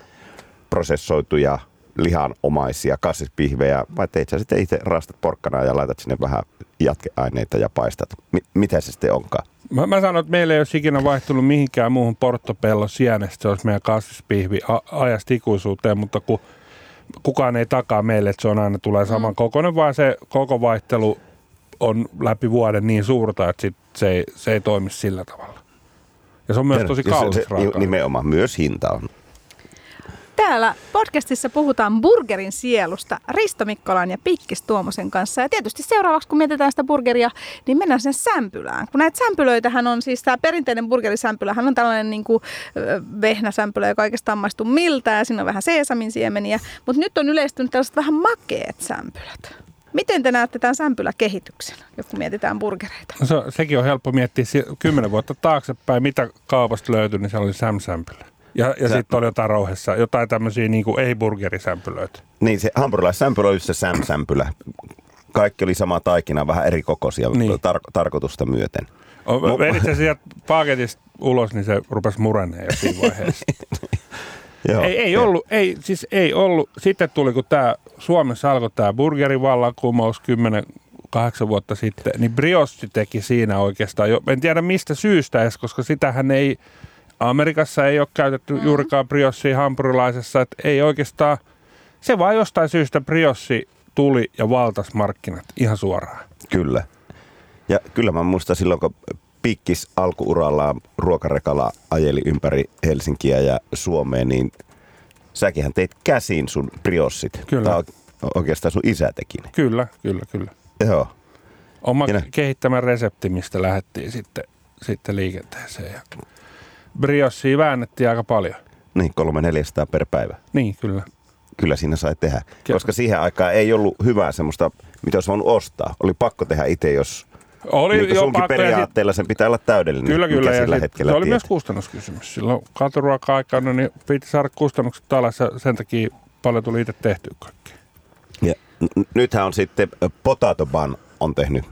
prosessoituja lihanomaisia kasvispihvejä, vai teit sä sitten itse rastat porkkana ja laitat sinne vähän jatkeaineita ja paistat? M- mitä se sitten onkaan? Mä, mä sanon, että meillä ei olisi ikinä vaihtunut mihinkään muuhun portobello sienestä, se olisi meidän kasvispihvi ajasta ikuisuuteen, mutta kun kukaan ei takaa meille, että se on aina tulee saman mm. kokoinen, vaan se koko vaihtelu on läpi vuoden niin suurta, että sit se, ei, se ei toimi sillä tavalla. Ja se on myös tosi kallis se, se, Nimenomaan, myös hinta on Täällä podcastissa puhutaan burgerin sielusta Risto Mikkolan ja Pikkis Tuomosen kanssa. Ja tietysti seuraavaksi, kun mietitään sitä burgeria, niin mennään sen sämpylään. Kun näitä sämpylöitähän on, siis tämä perinteinen burgerisämpylähän on tällainen niin kuin vehnäsämpylä, joka oikeastaan maistuu miltä ja siinä on vähän seesamin siemeniä. Mutta nyt on yleistynyt tällaiset vähän makeet sämpylät. Miten te näette tämän sämpyläkehityksen, jos mietitään burgereita? No se, sekin on helppo miettiä kymmenen vuotta taaksepäin, mitä kaupasta löytyi, niin se oli Sam-sämpylä. Ja, ja sitten oli jotain rouhessa, jotain tämmöisiä niin kuin ei-burgerisämpylöitä. Niin, se hampurilaissämpylä oli se Sam-sämpylä. Kaikki oli sama taikina, vähän eri kokoisia Niin. tar- tarkoitusta myöten. O- Vedit se sieltä paketista ulos, niin se rupesi mureneen jo siinä vaiheessa. Joo. ei, ei ollut, ei, siis ei ollut. Sitten tuli, kun tämä Suomessa alkoi tämä burgerivallankumous 10 8 vuotta sitten, niin Brioche teki siinä oikeastaan jo, en tiedä mistä syystä edes, koska sitähän ei, Amerikassa ei ole käytetty mm. juurikaan Briochea hampurilaisessa, että ei oikeastaan, se vaan jostain syystä Brioche tuli ja valtas markkinat ihan suoraan. Kyllä. Ja kyllä mä muistan silloin, kun Pikkis alkuurallaan ruokarekalla ajeli ympäri Helsinkiä ja Suomea, niin säkinhän teit käsin sun briossit. Kyllä. Tai oikeastaan sun isä teki ne. Kyllä, kyllä, kyllä. Joo. Oma Ja kehittämä resepti, mistä lähdettiin sitten, sitten liikenteeseen. Ja Briochea väännettiin aika paljon. Niin, kolme neljästä per päivä. Niin, kyllä. Kyllä siinä sai tehdä. Ke- Koska siihen aikaan ei ollut hyvää semmoista, mitä olisi voinut ostaa. Oli pakko tehdä itse, jos Oli niin jo sunkin pakko ja periaatteella sen pitää olla täydellinen, Kyllä, kyllä. mikä Ja sillä sit, hetkellä se oli myös tiedät. kustannuskysymys. Silloin katuruoka-aikana niin piti saada kustannukset alas ja sen takia paljon tuli itse tehtyä kaikkea. Ja n- nythän on sitten Potato Bun on tehnyt.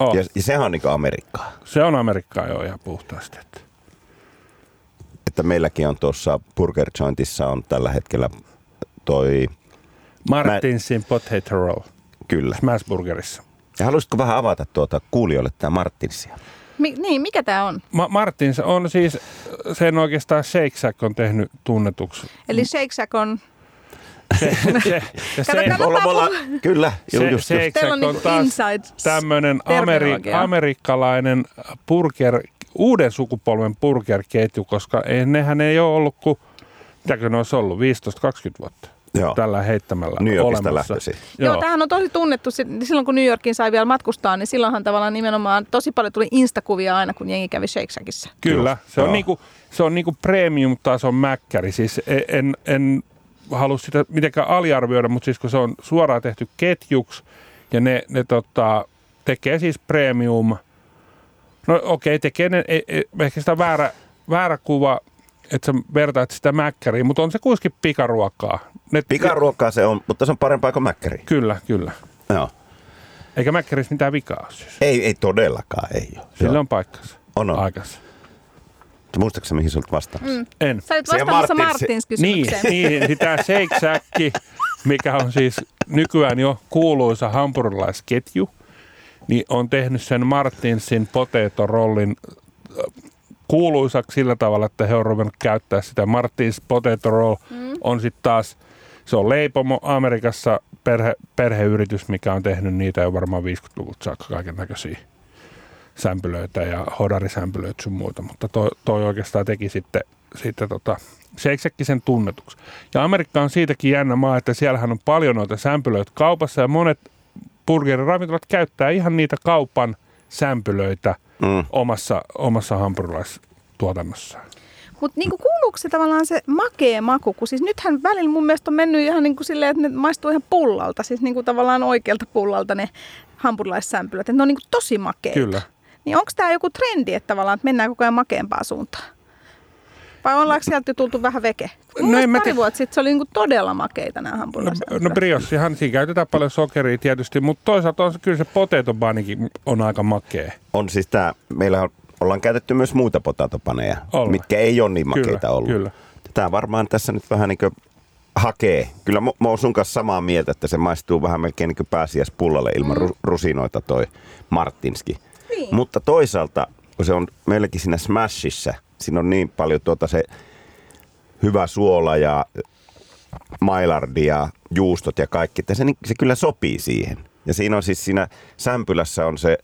Oh, Ja, ja sehän on niin Amerikkaa. se on Amerikkaa jo ihan puhtaasti. Että. Että meilläkin on tuossa Burger Jointissa on tällä hetkellä toi, Martinsin potato roll kyllä. Smashburgerissa. Ja haluaisitko vähän avata tuota kuulijoille tämä Martinsia? Mi- niin, mikä tämä on? Ma- Martins on siis, sen oikeastaan Shake Shack on tehnyt tunnetuksi. Eli Shake Shack on... Se, se, ja Kato, se. Olla, olla, kyllä, se, ju, just, se, just. Shake Teillä on Shack on niinku taas inside tämmöinen ameri- amerikkalainen burger, uuden sukupolven burgerketju, koska ei, nehän ei ole ollut kuin, mitäkö ne olisi ollut, 15-20 vuotta Joo. tällä heittämällä New Yorkista olemassa. lähtöisin. Joo, tämähän on tosi tunnettu. Silloin kun New Yorkin sai vielä matkustaa, niin silloinhan tavallaan nimenomaan tosi paljon tuli instakuvia aina, kun jengi kävi Shake Shackissa. Kyllä, se on, Joo. niinku, se on niinku premium-tason mäkkäri. Siis e- en, en halua sitä mitenkään aliarvioida, mutta siis kun se on suoraan tehty ketjuksi ja ne, ne tota, tekee siis premium. No okei, okay, tekee ne, e, e, ehkä sitä väärä, väärä kuva, että sä vertaat sitä mäkkäriin, mutta on se kuitenkin pikaruokaa. Ne, Pikaruokaa se on, mutta se on parempaa kuin mäkkäri. Kyllä, kyllä. Joo. Eikä mäkkärissä mitään vikaa ole siis. Ei, ei todellakaan, ei ole. Sillä on paikkansa. On, on. Aikansa. Muistaaksä, mihin sä olet vastaamassa? Mm. En. Sä olit vastaamassa Martins- Martins Niin, kysymykseen. niin niin tämä Shake Shack, mikä on siis nykyään jo kuuluisa hampurilaisketju, niin on tehnyt sen Martinsin potato rollin äh, kuuluisaksi sillä tavalla, että he on ruvennut käyttää sitä. Martins Potato Roll mm. on sitten taas, se on leipomo Amerikassa perhe, perheyritys, mikä on tehnyt niitä jo varmaan 50-luvulta saakka kaiken näköisiä sämpylöitä ja hodarisämpylöitä sun muuta, mutta toi, toi oikeastaan teki sitten, sitten tota, Shack sen tunnetuksi. Ja Amerikka on siitäkin jännä maa, että siellähän on paljon noita sämpylöitä kaupassa ja monet burgeriravintolat käyttää ihan niitä kaupan sämpylöitä Mm. omassa, omassa hampurilaistuotannossaan. Mutta niinku, kuuluuko se tavallaan se makea maku? Kun siis nythän välillä mun mielestä on mennyt ihan niinku silleen, että ne maistuu ihan pullalta. Siis niinku tavallaan oikealta pullalta ne hampurilaissämpylät. Että ne on niinku tosi makeita. Kyllä. Niin onko tämä joku trendi, että tavallaan että mennään koko ajan makeampaan suuntaan? Vai ollaanko sieltä jo tultu vähän veke? Mun No no en mä pari tiedä. vuotta sitten se oli niinku todella makeita nämä No, hampurilaissämpylät. no briossihan, siinä käytetään paljon sokeria tietysti, mutta toisaalta on kyllä se potato on aika makea. On siis tää, meillä on, ollaan käytetty myös muita potatopaneja, Ollaan. mitkä ei ole niin makeita Kyllä, ollut. kyllä. Tämä varmaan tässä nyt vähän niin kuin hakee. Kyllä mä, mä oon sun kanssa samaa mieltä, että se maistuu vähän melkein niin kuin pääsiäispullalle ilman mm. rusinoita toi Martinski. Niin. Mutta toisaalta, kun se on meilläkin siinä Smashissa, siinä on niin paljon tuota se hyvä suola ja mailardi ja juustot ja kaikki, että se, niin- se kyllä sopii siihen. Ja siinä on siis siinä sämpylässä on se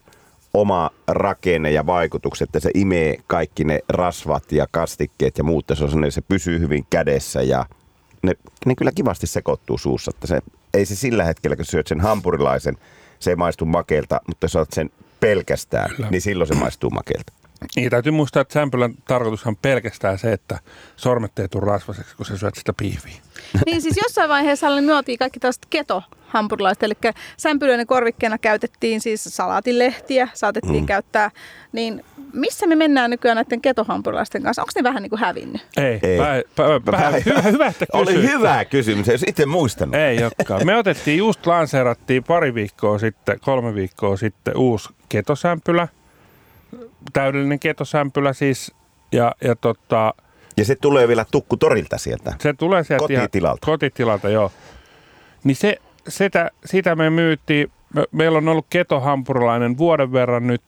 oma rakenne ja vaikutukset, että se imee kaikki ne rasvat ja kastikkeet ja muut, se, on se pysyy hyvin kädessä ja ne, ne kyllä kivasti sekoittuu suussa. Että se, ei se sillä hetkellä, kun syöt sen hampurilaisen, se ei maistu makeelta, mutta jos otat sen pelkästään, Kyllä. niin silloin se maistuu makeelta. Niin, täytyy muistaa, että sämpylän tarkoitus on pelkästään se, että sormet ei tule rasvaseksi, kun sä syöt sitä pihviä. Niin siis jossain vaiheessa me juotiin kaikki tällaiset keto hampurilaista, eli sämpylöiden korvikkeena käytettiin siis salaatilehtiä, saatettiin mm. käyttää, niin missä me mennään nykyään näiden ketohampurilaisten kanssa? Onko ne vähän niin kuin hävinnyt? Ei, Ei. Pä, pä, pä, pä, hyvä, hyvä, että Oli hyvä kysymys, jos itse muistanut. Ei olekaan. Me otettiin, just lanseerattiin pari viikkoa sitten, kolme viikkoa sitten uusi ketosämpylä, täydellinen ketosämpylä siis, ja, ja tota, ja se tulee vielä tukku torilta sieltä. Se tulee sieltä kotitilalta. Ihan, kotitilalta, joo. Niin se, sitä, sitä me myytiin, me, meillä on ollut ketohampurilainen vuoden verran nyt,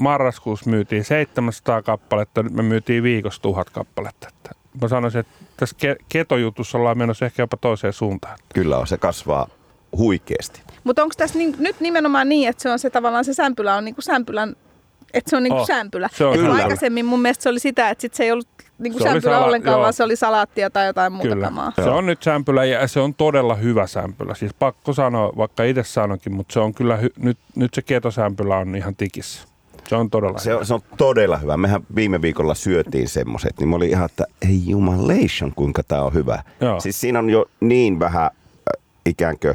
marraskuussa myytiin 700 kappaletta, nyt me myytiin viikossa tuhat kappaletta. Että mä sanoisin, että tässä ketojutussa ollaan menossa ehkä jopa toiseen suuntaan. Kyllä on, se kasvaa huikeasti. Mutta onko tässä niin, nyt nimenomaan niin, että se on se tavallaan se sämpylä on niin kuin sämpylän että se on niinku oh, sämpylä. Se on kyllä. Aikaisemmin mun mielestä se oli sitä, että sit se ei ollut niinku se sämpylä sala- ollenkaan, joo. vaan se oli salaattia tai jotain muuta kyllä. kamaa. Se on nyt sämpylä ja se on todella hyvä sämpylä. Siis pakko sanoa, vaikka itse sanoinkin, mutta se on kyllä, hy- nyt, nyt se ketosämpylä on ihan tikissä. Se on todella se hyvä. On, se on todella hyvä. Mehän viime viikolla syötiin semmoiset, niin mä olin ihan, että ei jumalation, kuinka tämä on hyvä. Joo. Siis siinä on jo niin vähän äh, ikään kuin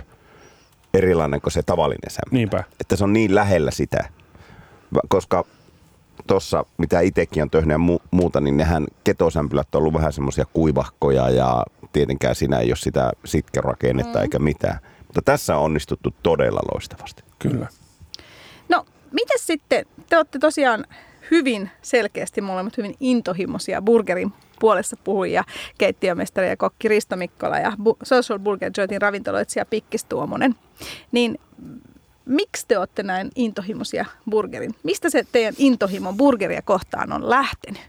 erilainen kuin se tavallinen sämpylä. Niinpä. Että se on niin lähellä sitä koska tuossa, mitä itsekin on tehnyt ja mu- muuta, niin nehän ketosämpylät on ollut vähän semmoisia kuivahkoja ja tietenkään siinä ei ole sitä sitkerakennetta mm. eikä mitään. Mutta tässä on onnistuttu todella loistavasti. Kyllä. No, miten sitten, te olette tosiaan hyvin selkeästi molemmat hyvin intohimoisia burgerin puolessa puhuja, keittiömestari ja kokki Risto Mikkola ja Social Burger Jointin ravintoloitsija Pikkis Tuomonen. Niin miksi te olette näin intohimoisia burgerin? Mistä se teidän intohimo burgeria kohtaan on lähtenyt?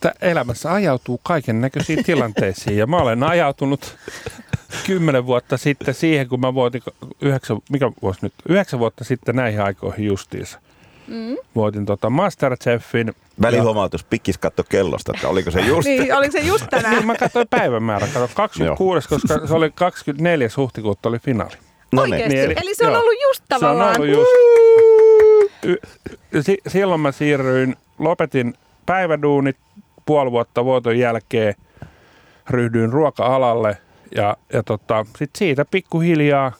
Tämä elämässä ajautuu kaiken näköisiin tilanteisiin ja mä olen ajautunut kymmenen vuotta sitten siihen, kun mä voitin yhdeksän, mikä vuosi nyt, yhdeksän vuotta sitten näihin aikoihin justiinsa. Mm. Voitin tota Masterchefin. Välihuomautus, pikkis katto kellosta, että oliko se just? niin, oliko se just tänään? niin, mä katsoin päivämäärä, katsoin 26, koska se oli 24. huhtikuuta oli finaali. No Oikeasti? Niin, eli, eli se on joo, ollut just tavallaan. Se on ollut just. Y- silloin mä siirryin, lopetin päiväduunit puoli vuotta vuoton jälkeen, ryhdyin ruoka-alalle ja, ja tota, sit siitä pikkuhiljaa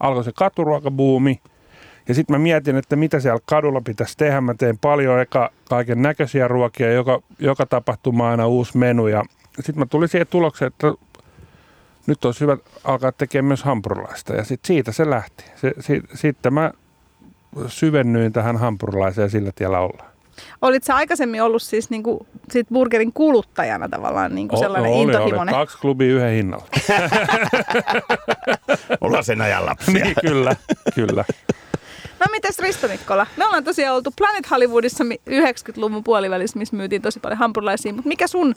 alkoi se katuruokabuumi. Ja sitten mä mietin, että mitä siellä kadulla pitäisi tehdä. Mä teen paljon eka kaiken näköisiä ruokia, joka, joka tapahtuma aina uusi menu. Ja sitten mä tulin siihen tulokseen, että nyt olisi hyvä alkaa tekemään myös hampurilaista. Ja sit siitä se lähti. Se, si, sitten mä syvennyin tähän hampurilaiseen ja sillä tiellä ollaan. Olit sä aikaisemmin ollut siis niinku, sit burgerin kuluttajana tavallaan niinku sellainen oli, intohimoinen? Oli, kaksi klubia yhden hinnalla. ollaan sen ajan lapsia. niin, kyllä, kyllä. No mites Risto Mikkola? Me ollaan tosiaan oltu Planet Hollywoodissa 90-luvun puolivälissä, missä myytiin tosi paljon hampurilaisia, mutta mikä sun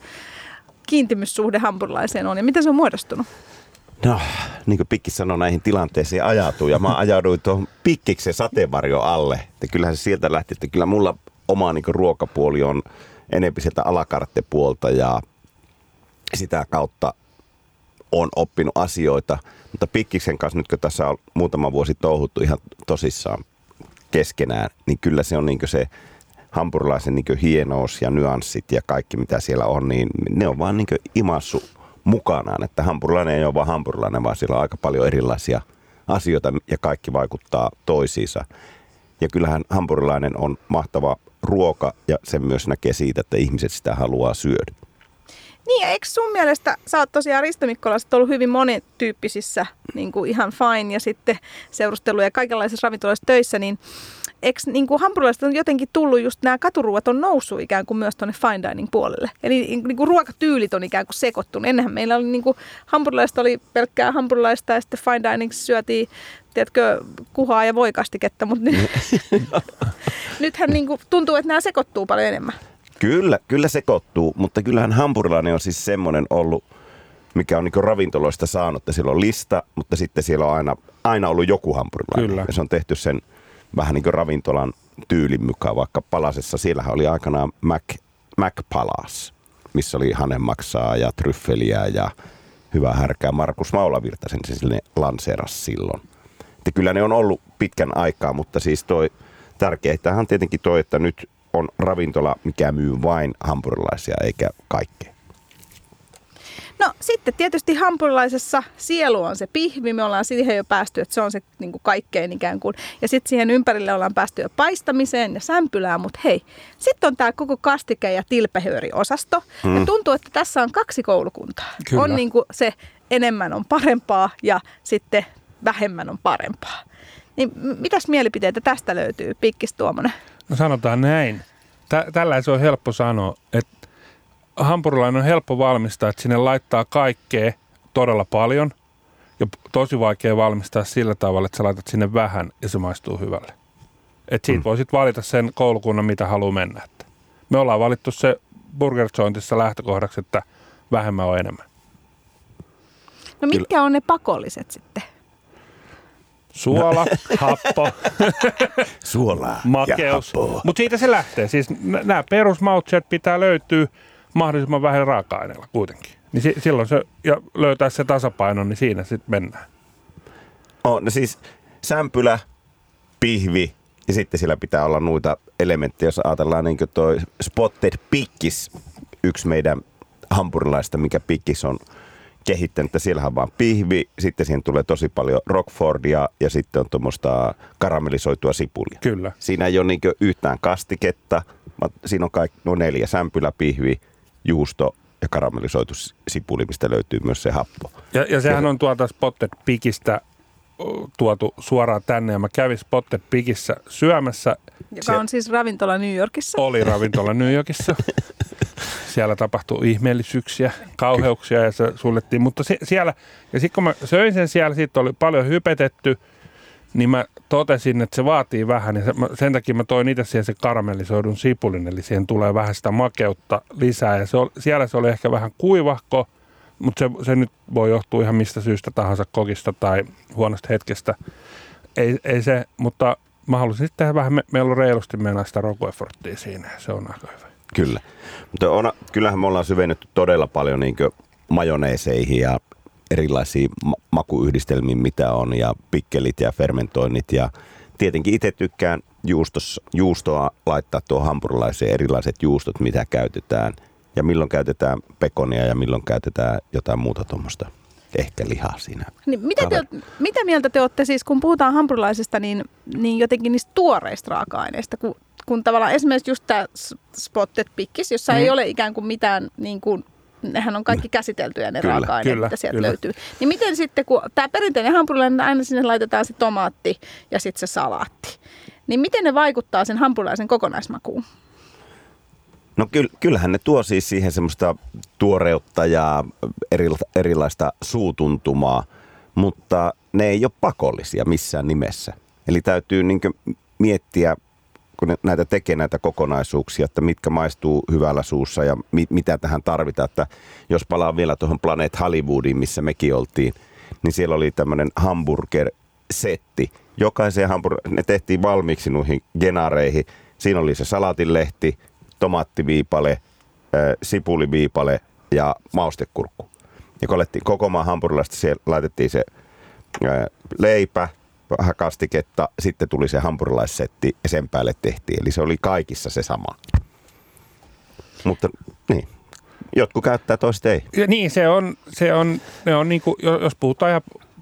kiintymyssuhde hampurilaiseen on ja miten se on muodostunut? No, niin kuin Pikki sanoi, näihin tilanteisiin ajatuu ja mä ajauduin tuohon Pikkiksen sateenvarjo alle. Että kyllähän se sieltä lähti, että kyllä mulla oma niin ruokapuoli on enempi sieltä alakarttepuolta ja sitä kautta on oppinut asioita. Mutta Pikkiksen kanssa nyt kun tässä on muutama vuosi touhuttu ihan tosissaan keskenään, niin kyllä se on niin se hampurilaisen niin hienous ja nyanssit ja kaikki mitä siellä on, niin ne on vaan niin imassu mukanaan. Että hampurilainen ei ole vaan hampurilainen, vaan siellä on aika paljon erilaisia asioita ja kaikki vaikuttaa toisiinsa. Ja kyllähän hampurilainen on mahtava ruoka ja se myös näkee siitä, että ihmiset sitä haluaa syödä. Niin, eikö sun mielestä, sä oot tosiaan Risto ollut hyvin monityyppisissä niin kuin ihan fine ja sitten seurusteluja ja kaikenlaisissa ravintoloissa töissä, niin eikö niin kuin hampurilaiset on jotenkin tullut just nämä katuruuat on noussut ikään kuin myös tuonne fine dining puolelle. Eli niin kuin ruokatyylit on ikään kuin sekoittunut. Ennenhän meillä oli niin kuin hampurilaista oli pelkkää hampurilaista ja sitten fine dining syötiin tiedätkö, kuhaa ja voikastiketta, mutta nyt, nythän niin kuin tuntuu, että nämä sekoittuu paljon enemmän. Kyllä, kyllä sekoittuu, mutta kyllähän hampurilainen on siis semmoinen ollut, mikä on niin ravintoloista saanut, että siellä on lista, mutta sitten siellä on aina, aina ollut joku hampurilainen. Kyllä. Ja se on tehty sen vähän niin kuin ravintolan tyylin mukaan, vaikka Palasessa, siellähän oli aikanaan Mac, Mac Palas, missä oli hanemaksaa ja tryffeliä ja hyvää härkää. Markus Maulavirtasen se sille lanseeras silloin. Että kyllä ne on ollut pitkän aikaa, mutta siis toi tärkeintä on tietenkin toi, että nyt on ravintola, mikä myy vain hampurilaisia eikä kaikkea? No sitten tietysti hampurilaisessa sielu on se pihvi. Me ollaan siihen jo päästy, että se on se niin kuin kaikkein ikään kuin. Ja sitten siihen ympärille ollaan päästy jo paistamiseen ja sämpylään. Mutta hei, sitten on tämä koko kastike- ja tilpehööriosasto. Mm. Ja tuntuu, että tässä on kaksi koulukuntaa. Kyllä. On niin kuin se enemmän on parempaa ja sitten vähemmän on parempaa. Niin mitäs mielipiteitä tästä löytyy, Pikkis Tuomonen? No sanotaan näin. Tä, tällä se on helppo sanoa, että hampurilainen on helppo valmistaa, että sinne laittaa kaikkea todella paljon ja tosi vaikea valmistaa sillä tavalla, että sä laitat sinne vähän ja se maistuu hyvälle. Et siitä mm. voisit valita sen koulukunnan, mitä haluaa mennä. Että me ollaan valittu se Burger Jointissa lähtökohdaksi, että vähemmän on enemmän. No mitkä on ne pakolliset sitten? Suola, happo, Suolaa makeus. Mutta siitä se lähtee. Siis nämä perusmautseet pitää löytyä mahdollisimman vähän raaka-aineilla kuitenkin. Niin si- silloin se, ja löytää se tasapaino, niin siinä sitten mennään. On, no siis sämpylä, pihvi ja sitten sillä pitää olla noita elementtejä, jos ajatellaan niin toi Spotted Pikkis, yksi meidän hampurilaista, mikä Pikkis on kehittänyt, että siellähän on vaan pihvi, sitten siihen tulee tosi paljon Rockfordia ja sitten on tuommoista karamellisoitua sipulia. Kyllä. Siinä ei ole niin yhtään kastiketta, vaan siinä on kaikki, no neljä, sämpylä, pihvi, juusto ja karamellisoitu sipuli, mistä löytyy myös se happo. Ja, ja sehän on tuolta Spotted Pikistä o, tuotu suoraan tänne ja mä kävin Spotted Pikissä syömässä. Joka Se on siis ravintola New Yorkissa. oli ravintola New Yorkissa. Siellä tapahtui ihmeellisyyksiä, kauheuksia ja se suljettiin. Mutta se, siellä, ja sitten kun mä söin sen siellä, siitä oli paljon hypetetty, niin mä totesin, että se vaatii vähän. Mä- sen takia mä toin itse siihen se karamellisoidun sipulin, eli siihen tulee vähän sitä makeutta lisää. Ja se oli, siellä se oli ehkä vähän kuivahko, mutta se, se nyt voi johtua ihan mistä syystä tahansa kokista tai huonosta hetkestä. Ei, ei se, mutta mä halusin sitten tehdä vähän, me, meillä on reilusti meillä sitä rokuefforttia siinä se on aika hyvä. Kyllä. Mutta on, kyllähän me ollaan syvennytty todella paljon niin majoneeseihin ja erilaisiin ma- makuyhdistelmiin, mitä on, ja pikkelit ja fermentoinnit. Ja tietenkin itse tykkään juustos, juustoa laittaa tuohon hampurilaiseen erilaiset juustot, mitä käytetään. Ja milloin käytetään pekonia ja milloin käytetään jotain muuta tuommoista. Ehkä lihaa siinä. Niin mitä, te, mitä mieltä te olette siis, kun puhutaan hampurilaisesta, niin, niin jotenkin niistä tuoreista raaka-aineista, kun, kun tavallaan esimerkiksi just tämä spotted pikkis, jossa mm. ei ole ikään kuin mitään, niin kuin, nehän on kaikki käsiteltyjä ne Kyllä, raaka-aineet, kyllä, mitä sieltä kyllä. löytyy. Niin miten sitten, kun tämä perinteinen hampurilainen, aina sinne laitetaan se tomaatti ja sitten se salaatti. Niin miten ne vaikuttaa sen hampurilaisen kokonaismakuun? No ky- kyllähän ne tuo siis siihen semmoista tuoreutta ja eri- erilaista suutuntumaa, mutta ne ei ole pakollisia missään nimessä. Eli täytyy niin miettiä, kun ne- näitä tekee näitä kokonaisuuksia, että mitkä maistuu hyvällä suussa ja mi- mitä tähän tarvitaan. Että jos palaan vielä tuohon Planet Hollywoodiin, missä mekin oltiin, niin siellä oli tämmöinen hamburger-setti. Jokaiseen hambur- ne tehtiin valmiiksi noihin genareihin. Siinä oli se salatinlehti, tomaattiviipale, äh, sipuliviipale ja maustekurkku. Ja kun alettiin koko maan hampurilaista, siellä laitettiin se äh, leipä, vähän kastiketta, sitten tuli se hampurilaissetti ja sen päälle tehtiin. Eli se oli kaikissa se sama. Mutta niin, jotkut käyttää, toiset ei. Ja niin, se on, se on, ne on niinku, jo- jos puhutaan ihan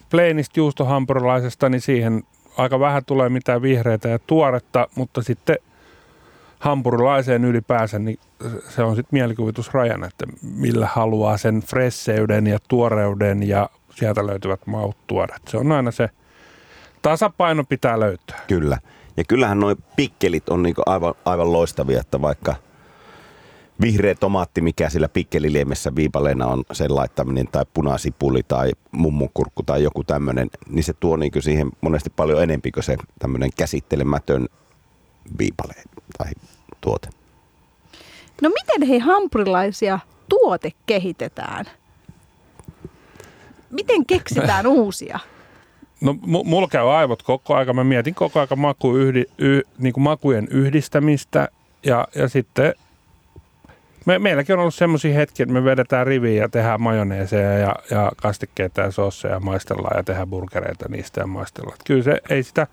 pleinistä juustohampurilaisesta, niin siihen aika vähän tulee mitään vihreitä ja tuoretta, mutta sitten hampurilaiseen ylipäänsä, niin se on sitten mielikuvitusrajana, että millä haluaa sen fresseyden ja tuoreuden ja sieltä löytyvät maut tuoda. Se on aina se tasapaino pitää löytää. Kyllä. Ja kyllähän nuo pikkelit on niinku aivan, aivan loistavia, että vaikka vihreä tomaatti, mikä sillä pikkeliliemessä viipaleena on sen laittaminen, tai punasipuli tai mummunkurkku tai joku tämmöinen, niin se tuo niinku siihen monesti paljon enempi kuin se tämmöinen käsittelemätön viipale tai tuote. No miten hei hampurilaisia tuote kehitetään? Miten keksitään uusia? No mu- mulla käy aivot koko aika. Mä mietin koko aika maku yhdi, y, niin kuin makujen yhdistämistä ja, ja sitten me, meilläkin on ollut semmoisia hetkiä, että me vedetään riviin ja tehdään majoneeseja ja, ja kastikkeita ja sosseja ja maistellaan ja tehdään burgereita niistä ja maistellaan. Et Kyllä se ei sitä,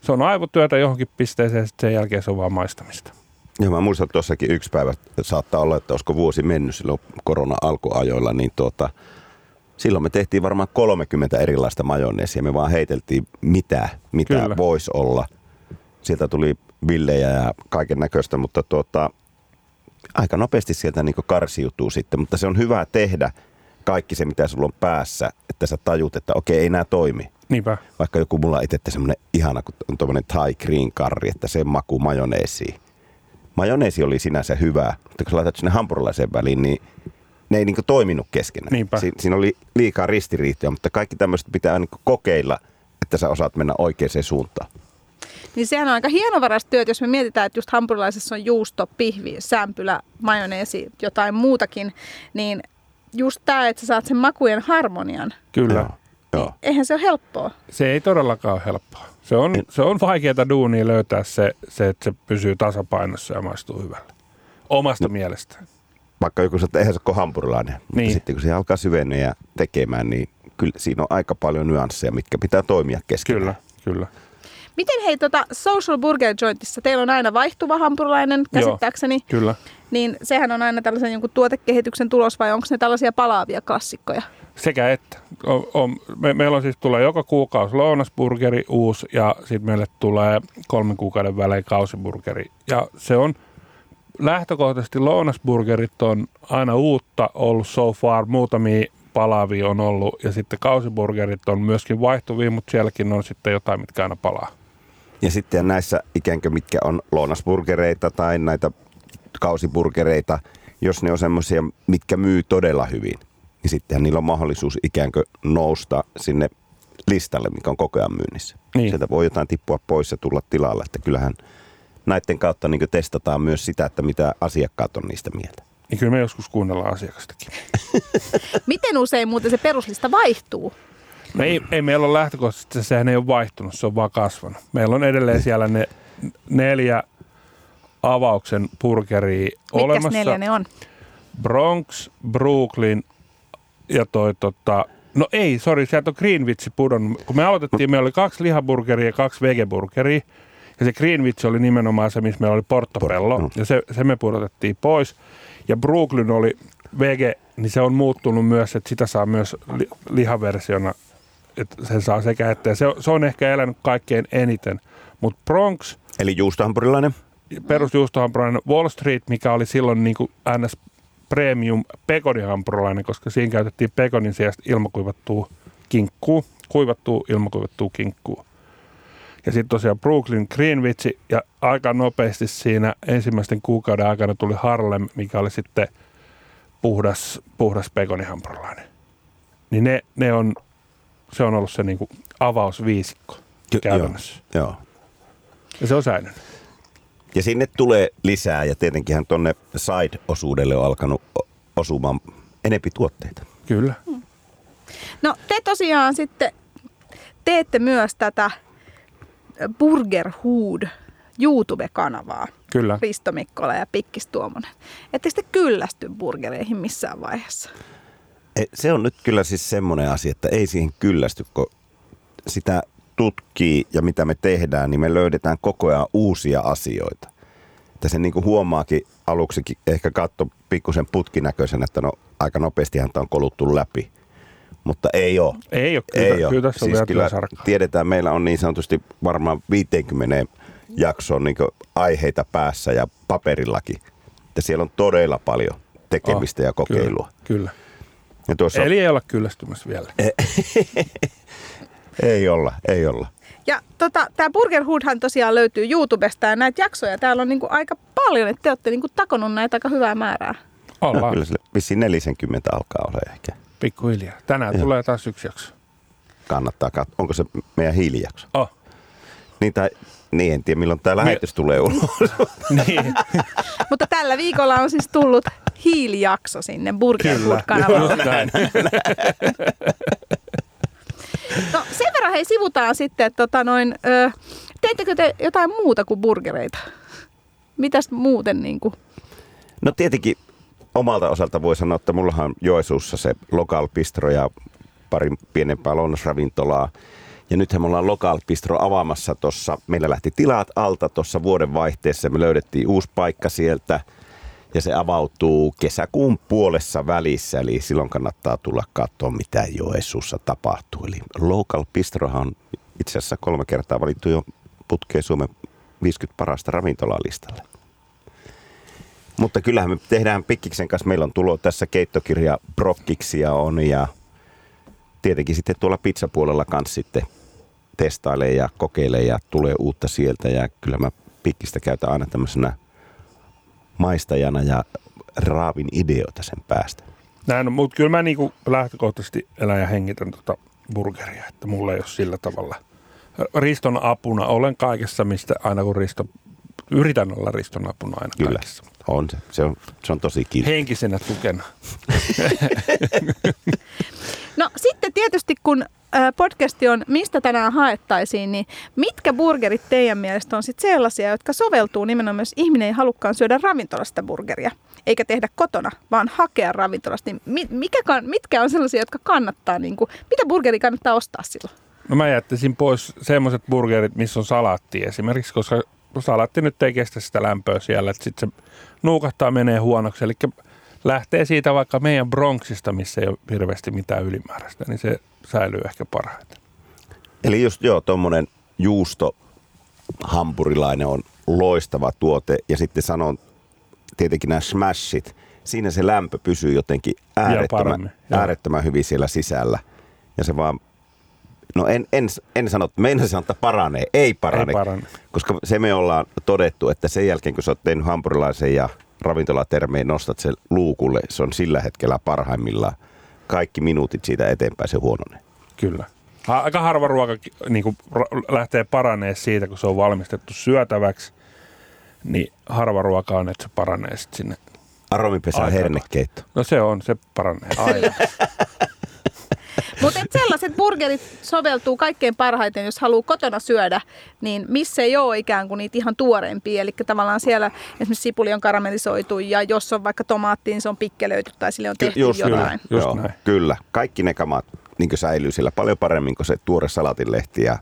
se on aivotyötä johonkin pisteeseen ja sitten sen jälkeen se on vaan maistamista. Joo, mä muistan että tuossakin yksi päivä, saattaa olla, että olisiko vuosi mennyt silloin korona-alkuajoilla, niin tuota, silloin me tehtiin varmaan 30 erilaista majoneesia. Me vaan heiteltiin mitä, mitä voisi olla. Sieltä tuli villejä ja kaiken näköistä, mutta tuota, aika nopeasti sieltä niin karsiutuu sitten. Mutta se on hyvä tehdä kaikki se, mitä sulla on päässä, että sä tajut, että okei, ei nämä toimi. Niinpä. Vaikka joku mulla itse semmoinen ihana, kun on tuommoinen Thai green curry, että se maku majoneesiin. Majoneesi oli sinänsä hyvä, mutta kun sä laitat sinne hampurilaiseen väliin, niin ne ei niin toiminut keskenään. Niinpä. Si- siinä oli liikaa ristiriitoja, mutta kaikki tämmöistä pitää niin kokeilla, että sä osaat mennä oikeaan suuntaan. Niin sehän on aika hienovarasta työt, jos me mietitään, että just hampurilaisessa on juusto, pihvi, sämpylä, majoneesi, jotain muutakin, niin just tämä, että sä saat sen makujen harmonian. Kyllä. Joo. Joo. Niin eihän se ole helppoa. Se ei todellakaan ole helppoa. Se on, se on vaikeaa duunia löytää se, se, että se pysyy tasapainossa ja maistuu hyvälle. Omasta no. mielestään. Vaikka joku sanoo, että eihän se ole hampurilainen. Niin. Mutta sitten kun se alkaa syventyä ja tekemään, niin kyllä siinä on aika paljon nyansseja, mitkä pitää toimia keskenään. Kyllä, kyllä. Miten hei, tota Social Burger Jointissa, teillä on aina vaihtuva hampurilainen käsittääkseni. Joo, kyllä. Niin sehän on aina tällaisen jonkun tuotekehityksen tulos vai onko ne tällaisia palaavia klassikkoja? Sekä että. On, on, me, meillä on siis tulee joka kuukausi lounasburgeri uusi ja sitten meille tulee kolmen kuukauden välein kausiburgeri. Ja se on lähtökohtaisesti lounasburgerit on aina uutta ollut so far, muutamia palaavia on ollut ja sitten kausiburgerit on myöskin vaihtuvia, mutta sielläkin on sitten jotain, mitkä aina palaa. Ja sitten näissä ikään kuin mitkä on lounasburgereita tai näitä kausiburgereita, jos ne on semmoisia, mitkä myy todella hyvin, niin sittenhän niillä on mahdollisuus ikään kuin nousta sinne listalle, mikä on koko ajan myynnissä. Niin. Sieltä voi jotain tippua pois ja tulla tilalle, että kyllähän näiden kautta niin testataan myös sitä, että mitä asiakkaat on niistä mieltä. Niin kyllä me joskus kuunnellaan asiakastakin. Miten usein muuten se peruslista vaihtuu? No ei, ei meillä ole lähtökohtaisesti, sehän ei ole vaihtunut, se on vaan kasvanut. Meillä on edelleen siellä ne neljä avauksen burgeria Mitkäs olemassa. neljä ne on? Bronx, Brooklyn ja toi tota, no ei, sori, sieltä on Greenwich pudonnut. Kun me aloitettiin, meillä oli kaksi lihaburgeria ja kaksi vegeburgeria. Ja se Greenwich oli nimenomaan se, missä meillä oli portobello. Por- ja se, se me pudotettiin pois. Ja Brooklyn oli vege, niin se on muuttunut myös, että sitä saa myös li, lihaversiona. Että sen saa sekä että. Se, se on ehkä elänyt kaikkein eniten. Mutta Bronx, Eli juustohampurilainen. perusjuustohampurilainen Wall Street, mikä oli silloin niin kuin NS Premium pekonihampurilainen, koska siinä käytettiin pekonin sijasta ilmakuivattua kinkkuu, kuivattua ilmakuivattua kinkkuu. Ja sitten tosiaan Brooklyn Greenwich ja aika nopeasti siinä ensimmäisten kuukauden aikana tuli Harlem, mikä oli sitten puhdas, puhdas pekonihampurilainen. Niin ne, ne on, se on ollut se niinku avausviisikko Ky- käytännössä. Joo, joo. Ja se on säilynyt. Ja sinne tulee lisää ja tietenkinhän tonne side-osuudelle on alkanut osumaan enempi tuotteita. Kyllä. No te tosiaan sitten teette myös tätä Burger Hood YouTube-kanavaa. Kyllä. Risto Mikkola ja Pikkis Tuomonen. Ettekö te kyllästy burgereihin missään vaiheessa? Se on nyt kyllä siis semmoinen asia, että ei siihen kyllästy, kun sitä tutkii ja mitä me tehdään, niin me löydetään koko ajan uusia asioita. Että se niin kuin huomaakin aluksikin ehkä katto pikkusen putkinäköisen, että no aika nopeastihan tämä on koluttu läpi. Mutta ei ole. Ei ole, kyllä, Ei kyllä, ole. tässä on siis vielä kyllä tiedetään, meillä on niin sanotusti varmaan 50 jaksoon niin aiheita päässä ja paperillakin. Että siellä on todella paljon tekemistä Ah, ja kokeilua. Kyllä. kyllä. Ja tuossa Eli ei olla kyllästymässä vielä. ei olla, ei olla. Ja tota, tämä Burger Hoodhan tosiaan löytyy YouTubesta ja näitä jaksoja täällä on niinku aika paljon, että te olette niinku takonut näitä aika hyvää määrää. No, Ollaan kyllä sille vissiin 40 alkaa olla ehkä. Pikkuhiljaa. Tänään Joo. tulee taas yksi jakso. Kannattaa katsoa. Onko se meidän hiilijakso? Oh. Niin, tai, niin en tiedä milloin tämä lähetys tulee ulos. niin. Mutta tällä viikolla on siis tullut hiilijakso sinne Burger Kyllä. Hood-kanavalle. Just näin. No sen verran hei sivutaan sitten, että tota noin, ö, teettekö te jotain muuta kuin burgereita? Mitäs muuten niin kuin? No tietenkin omalta osalta voi sanoa, että mullahan Joesuussa se Local Bistro ja pari pienempää lounasravintolaa. Ja nythän me ollaan Local Bistro avaamassa tuossa. Meillä lähti tilat alta tuossa vuoden vaihteessa. Me löydettiin uusi paikka sieltä ja se avautuu kesäkuun puolessa välissä. Eli silloin kannattaa tulla katsoa, mitä Joessuussa tapahtuu. Eli Local Bistrohan on itse asiassa kolme kertaa valittu jo putkeen Suomen 50 parasta ravintolalistalle. Mutta kyllähän me tehdään Pikkiksen kanssa. Meillä on tulo tässä keittokirja Brokkiksia on ja tietenkin sitten tuolla pizzapuolella kanssa sitten testailee ja kokeilee ja tulee uutta sieltä. Ja kyllä mä Pikkistä käytän aina tämmöisenä maistajana ja raavin ideoita sen päästä. Näin on, mutta kyllä mä niinku lähtökohtaisesti elän ja hengitän tota burgeria, että mulla ei ole sillä tavalla riston apuna. Olen kaikessa, mistä aina kun Risto, yritän olla riston apuna aina Kyllä. kaikessa. On se. Se on, se on tosi kiva. Henkisenä tukena. No sitten tietysti kun podcasti on Mistä tänään haettaisiin, niin mitkä burgerit teidän mielestä on sitten sellaisia, jotka soveltuu nimenomaan, jos ihminen ei halukkaan syödä ravintolasta burgeria, eikä tehdä kotona, vaan hakea ravintolasta, niin mi- mikä, mitkä on sellaisia, jotka kannattaa, niin kuin, mitä burgeri kannattaa ostaa silloin? No mä jättäisin pois semmoiset burgerit, missä on salaatti esimerkiksi, koska salaatti nyt ei kestä sitä lämpöä siellä, että sitten se nuukahtaa menee huonoksi. Eli lähtee siitä vaikka meidän Bronxista, missä ei ole hirveästi mitään ylimääräistä, niin se säilyy ehkä parhaiten. Eli just joo, tuommoinen juusto hampurilainen on loistava tuote. Ja sitten sanon tietenkin nämä smashit. Siinä se lämpö pysyy jotenkin äärettömän, paremmin, äärettömän hyvin siellä sisällä. Ja se vaan, no en, en, en sano, meinasin sanoa, että paranee. Ei parane. Ei parane. Koska se me ollaan todettu, että sen jälkeen kun sä oot tehnyt hampurilaisen ja ravintolatermeen nostat sen luukulle, se on sillä hetkellä parhaimmillaan. Kaikki minuutit siitä eteenpäin se huononee. Kyllä. Aika harva ruoka niin kuin, lähtee paranee siitä, kun se on valmistettu syötäväksi. Niin harva ruoka on, että se paranee sitten sinne. Aromipesä hernekeitto. No se on, se paranee aina. Mutta sellaiset burgerit soveltuu kaikkein parhaiten, jos haluaa kotona syödä, niin missä ei ole ikään kuin niitä ihan tuoreempia. Eli tavallaan siellä esimerkiksi sipuli on karamellisoitu ja jos on vaikka tomaatti, niin se on pikkelöity tai sille on tehty just jotain. Just Joo, näin. Kyllä. Kaikki ne kamat niin säilyy siellä paljon paremmin kuin se tuore salatinlehti ja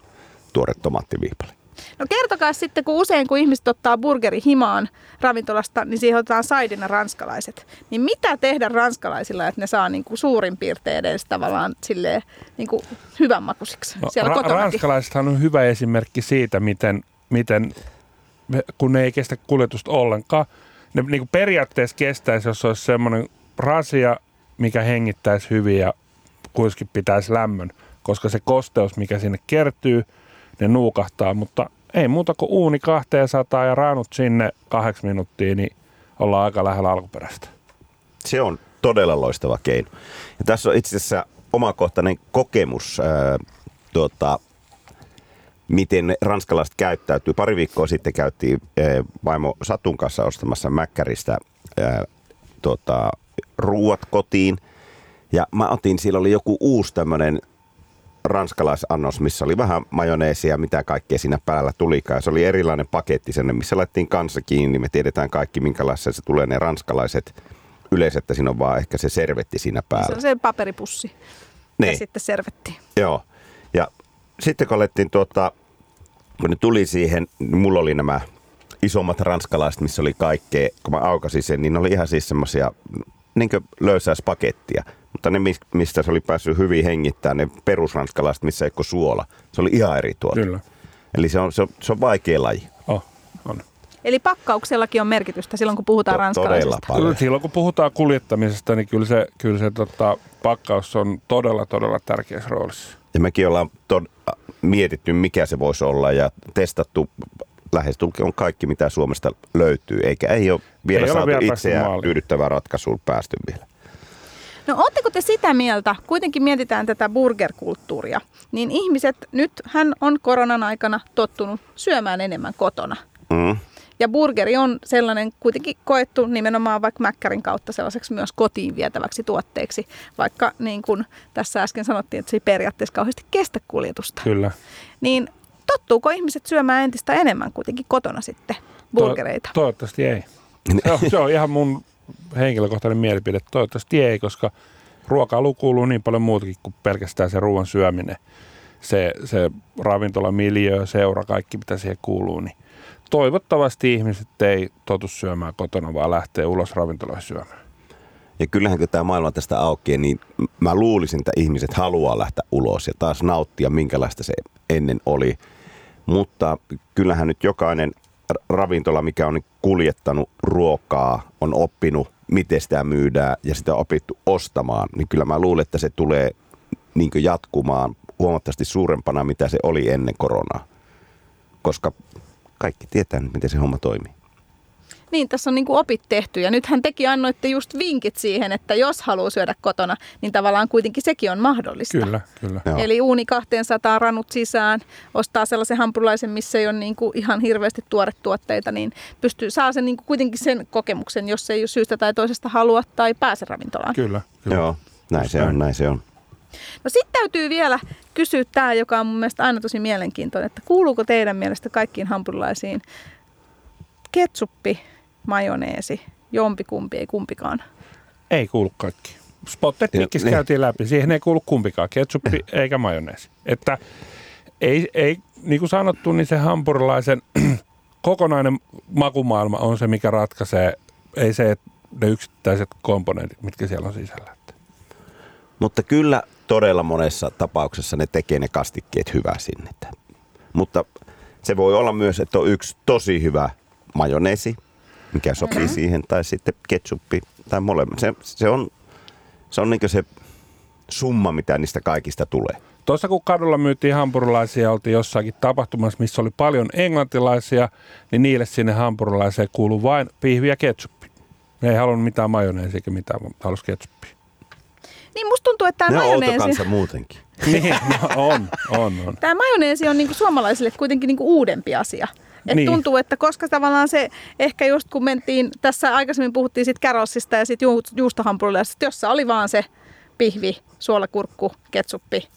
tuore tomaattiviipale. No kertokaa sitten, kun usein kun ihmiset ottaa burgeri himaan ravintolasta, niin siihen otetaan saidina ranskalaiset. Niin mitä tehdä ranskalaisilla, että ne saa niin kuin suurin piirtein edes tavallaan silleen, niin kuin hyvän makusiksi No, siellä ra- kotonakin? ranskalaisethan on hyvä esimerkki siitä, miten, miten kun ne ei kestä kuljetusta ollenkaan. Ne niin kuin periaatteessa kestäisi, jos olisi semmoinen rasia, mikä hengittäisi hyvin ja kuitenkin pitäisi lämmön, koska se kosteus, mikä sinne kertyy, ne nuukahtaa, mutta ei muuta kuin uuni 200 ja raanut sinne kahdeksi minuuttia, niin ollaan aika lähellä alkuperäistä. Se on todella loistava keino. Ja tässä on itse asiassa omakohtainen kokemus, ää, tuota, miten ranskalaiset käyttäytyy. Pari viikkoa sitten käytiin ää, vaimo Satun kanssa ostamassa Mäkkäristä ää, tuota, ruuat kotiin. Ja mä otin, siellä oli joku uusi tämmöinen ranskalaisannos, missä oli vähän majoneesia, mitä kaikkea siinä päällä tulikaan. Ja se oli erilainen paketti sen, missä laitettiin kanssa kiinni. Me tiedetään kaikki, minkälaisia se tulee ne ranskalaiset yleensä, että siinä on vaan ehkä se servetti siinä Se päällä. on se paperipussi ja Niin, sitten servetti. joo. Ja sitten kun alettiin tuota, kun ne tuli siihen, niin mulla oli nämä isommat ranskalaiset, missä oli kaikkea. Kun mä aukasin sen, niin ne oli ihan siis semmosia niin löysäyspakettia. Mutta ne, mis- mistä se oli päässyt hyvin hengittämään, ne perusranskalaiset, missä ei ole suola. Se oli ihan eri tuote. Kyllä. Eli se on, se on, se on vaikea laji. Oh, on. Eli pakkauksellakin on merkitystä silloin, kun puhutaan To- ranskalaisesta. todella paljon. Silloin kun puhutaan kuljettamisesta, niin kyllä se, kyllä se tota, pakkaus on todella, todella tärkeässä roolissa. Ja mekin ollaan tod- mietitty, mikä se voisi olla ja testattu lähestulkoon kaikki, mitä Suomesta löytyy. Eikä ei ole vielä Ei ole saatu vielä päästy itseään tyydyttävää ratkaisua päästy vielä. No ootteko te sitä mieltä, kuitenkin mietitään tätä burgerkulttuuria, niin ihmiset, nyt hän on koronan aikana tottunut syömään enemmän kotona. Mm. Ja burgeri on sellainen kuitenkin koettu nimenomaan vaikka Mäkkärin kautta sellaiseksi myös kotiin vietäväksi tuotteeksi, vaikka niin kuin tässä äsken sanottiin, että se ei periaatteessa kauheasti kestä kuljetusta. Kyllä. Niin tottuuko ihmiset syömään entistä enemmän kuitenkin kotona sitten burgereita? To- toivottavasti ei. Se on, se on ihan mun henkilökohtainen mielipide. Toivottavasti ei, koska ruokailu kuuluu niin paljon muutakin kuin pelkästään se ruoan syöminen. se, se ravintola, miljö, seura, kaikki mitä siihen kuuluu, niin toivottavasti ihmiset ei totu syömään kotona, vaan lähtee ulos ravintoloihin syömään. Ja kyllähän kun tämä maailma tästä aukeaa, niin mä luulisin, että ihmiset haluaa lähteä ulos ja taas nauttia, minkälaista se ennen oli. Mutta kyllähän nyt jokainen ravintola, mikä on kuljettanut ruokaa, on oppinut, miten sitä myydään ja sitä on opittu ostamaan, niin kyllä mä luulen, että se tulee niin jatkumaan huomattavasti suurempana, mitä se oli ennen koronaa. Koska kaikki tietää miten se homma toimii. Niin, tässä on niin kuin opit tehty ja nythän teki annoitte just vinkit siihen, että jos haluaa syödä kotona, niin tavallaan kuitenkin sekin on mahdollista. Kyllä, kyllä. Joo. Eli uuni 200 ranut sisään, ostaa sellaisen hampurilaisen, missä ei ole niin kuin ihan hirveästi tuoretuotteita, niin pystyy, saa sen niin kuin kuitenkin sen kokemuksen, jos ei syystä tai toisesta halua tai pääse ravintolaan. Kyllä, kyllä. Joo, näin se on, näin se on. No sitten täytyy vielä kysyä tämä, joka on mun mielestä aina tosi mielenkiintoinen, että kuuluuko teidän mielestä kaikkiin hampurilaisiin ketsuppi, majoneesi, jompikumpi, ei kumpikaan? Ei kuulu kaikki. Spotted Pickissä niin. käytiin läpi. Siihen ei kuulu kumpikaan, ketsuppi eikä majoneesi. Että ei, ei, niin kuin sanottu, niin se hampurilaisen kokonainen makumaailma on se, mikä ratkaisee. Ei se, että ne yksittäiset komponentit, mitkä siellä on sisällä. Mutta kyllä todella monessa tapauksessa ne tekee ne kastikkeet hyvää sinne. Mutta se voi olla myös, että on yksi tosi hyvä majoneesi, mikä sopii mm-hmm. siihen, tai sitten ketsuppi tai molemmat. Se, se on, se, on niin se summa, mitä niistä kaikista tulee. Tuossa kun kadulla myytiin hampurilaisia, oltiin jossakin tapahtumassa, missä oli paljon englantilaisia, niin niille sinne hampurilaiseen kuuluu vain pihvi ja ketsuppi. Ne ei halunnut mitään majoneesia eikä mitään, mutta halusi ketsuppia. Niin musta tuntuu, että tämä majoneesi... muutenkin. niin, no, on, on, on. Tämä majoneesi on niinku suomalaisille kuitenkin niinku uudempi asia. Et niin. tuntuu, että koska tavallaan se, ehkä just kun mentiin, tässä aikaisemmin puhuttiin siitä Carolsista ja siitä ju, juustohampurilaisesta, jossa oli vaan se pihvi, suolakurkku, ketsuppi,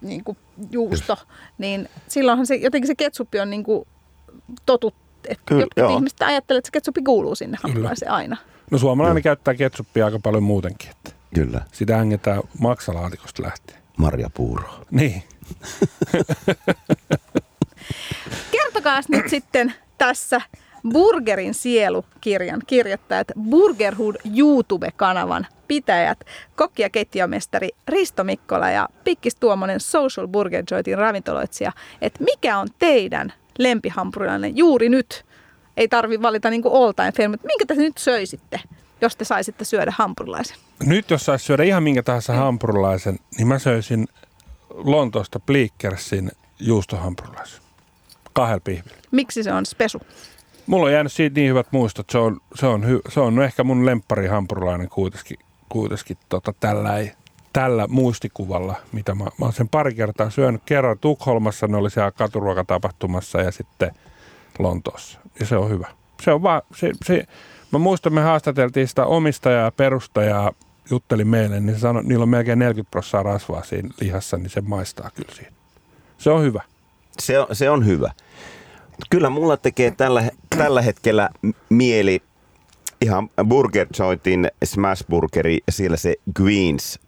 niin kuin juusto, niin silloinhan se, jotenkin se ketsuppi on niin kuin totut, että Kyllä, jotkut joo. ihmiset ajattelee, että se ketsuppi kuuluu sinne hampurilaiseen aina. No suomalainen Kyllä. käyttää ketsuppia aika paljon muutenkin. Että Kyllä. Sitä hängetään maksalaatikosta lähtien. Puuro. Niin. Kertokaa nyt sitten tässä Burgerin sielu-kirjan kirjoittajat, Burgerhood YouTube-kanavan pitäjät, kokki- ja keittiömestari Risto Mikkola ja Pikkis Tuomonen Social Burger Jointin ravintoloitsija, että mikä on teidän lempihampurilainen juuri nyt? Ei tarvi valita niin all time mutta minkä te nyt söisitte, jos te saisitte syödä hampurilaisen? Nyt jos saisi syödä ihan minkä tahansa mm. hampurilaisen, niin mä söisin Lontoosta Bleakersin juustohampurilaisen. Kahdella pihvillä. Miksi se on spesu? Mulla on jäänyt siitä niin hyvät muistot. Se on, se on, hy, se on ehkä mun lemppari hampurilainen kuitenkin, kuitenkin tota, tällä, tällä muistikuvalla, mitä mä, mä oon sen pari kertaa syönyt. Kerran Tukholmassa, ne oli siellä katuruokatapahtumassa ja sitten Lontoossa. Ja se on hyvä. Se on vaan, se, se, mä muistan, me haastateltiin sitä omistajaa ja perustajaa, jutteli meille, niin se sanoi, niillä on melkein 40 prosenttia rasvaa siinä lihassa, niin se maistaa kyllä siitä. Se on hyvä. Se on, se on hyvä. Kyllä mulla tekee tällä, tällä hetkellä mieli ihan Burger Jointin Smash Burgeri, siellä se Greens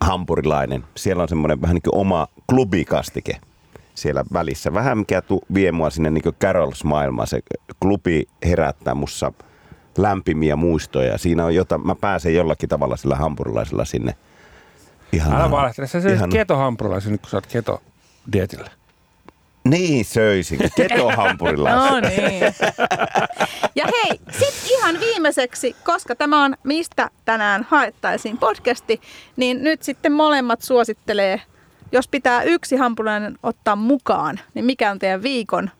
hampurilainen. Siellä on semmoinen vähän niin kuin oma klubikastike siellä välissä. Vähän mikä tu, vie mua sinne niin Carols-maailmaan. Se klubi herättää mussa lämpimiä muistoja. Siinä on jota, mä pääsen jollakin tavalla sillä hampurilaisella sinne. Ihan Älä valehtele, sä söisit keto-hampurilaisen nyt kun sä oot keto-dietillä. Niin söisin, ketohampurilaisen. no niin. Ja hei, sitten ihan viimeiseksi, koska tämä on Mistä tänään haettaisiin podcasti, niin nyt sitten molemmat suosittelee jos pitää yksi hampurilainen ottaa mukaan, niin mikä on teidän viikon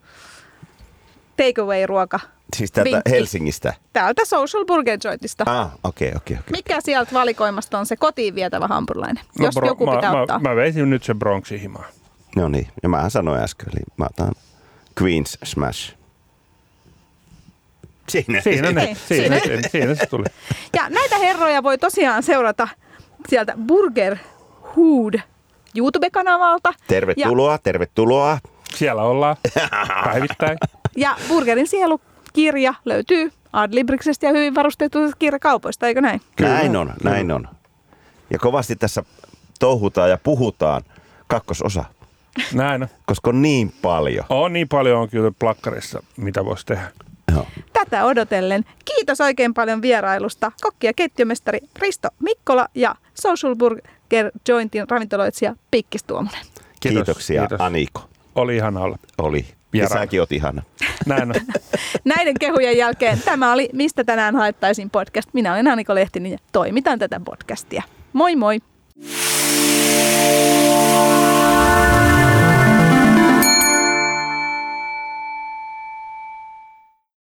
takeaway-ruoka? Siis täältä Vinkki. Helsingistä? Täältä Social Burger Jointista. Ah, okei, okay, okei. Okay, okay. Mikä sieltä valikoimasta on se kotiin vietävä hampurilainen, no, jos bro, joku mä, pitää mä, ottaa? Mä veisin nyt sen Bronxin himaan. No niin, ja mä sanoin äsken, eli mä otan Queen's Smash. Siinä, siinä, ne, siinä, siinä, siinä se tuli. Ja näitä herroja voi tosiaan seurata sieltä Burger Hood YouTube-kanavalta. Tervetuloa, ja, tervetuloa. Siellä ollaan päivittäin. Ja Burgerin sielukirja löytyy Adlibriksestä ja hyvin varustetuista kirjakaupoista, eikö näin? Kyllä. Näin on, näin on. Ja kovasti tässä touhutaan ja puhutaan kakkososa, Näin on. koska on niin paljon. On niin paljon on kyllä plakkarissa, mitä voisi tehdä. Joo. Tätä odotellen. Kiitos oikein paljon vierailusta kokki- ja keittiömestari Risto Mikkola ja Social Burger Jointin ravintoloitsija Pikkis Tuomonen. Kiitos, Kiitoksia kiitos. Aniko. Oli ihana olla. Oli. Ja säkin oot ihana. Näin on. Näiden kehujen jälkeen tämä oli Mistä tänään haettaisiin podcast. Minä olen Aniko Lehtinen ja toimitan tätä podcastia. Moi moi!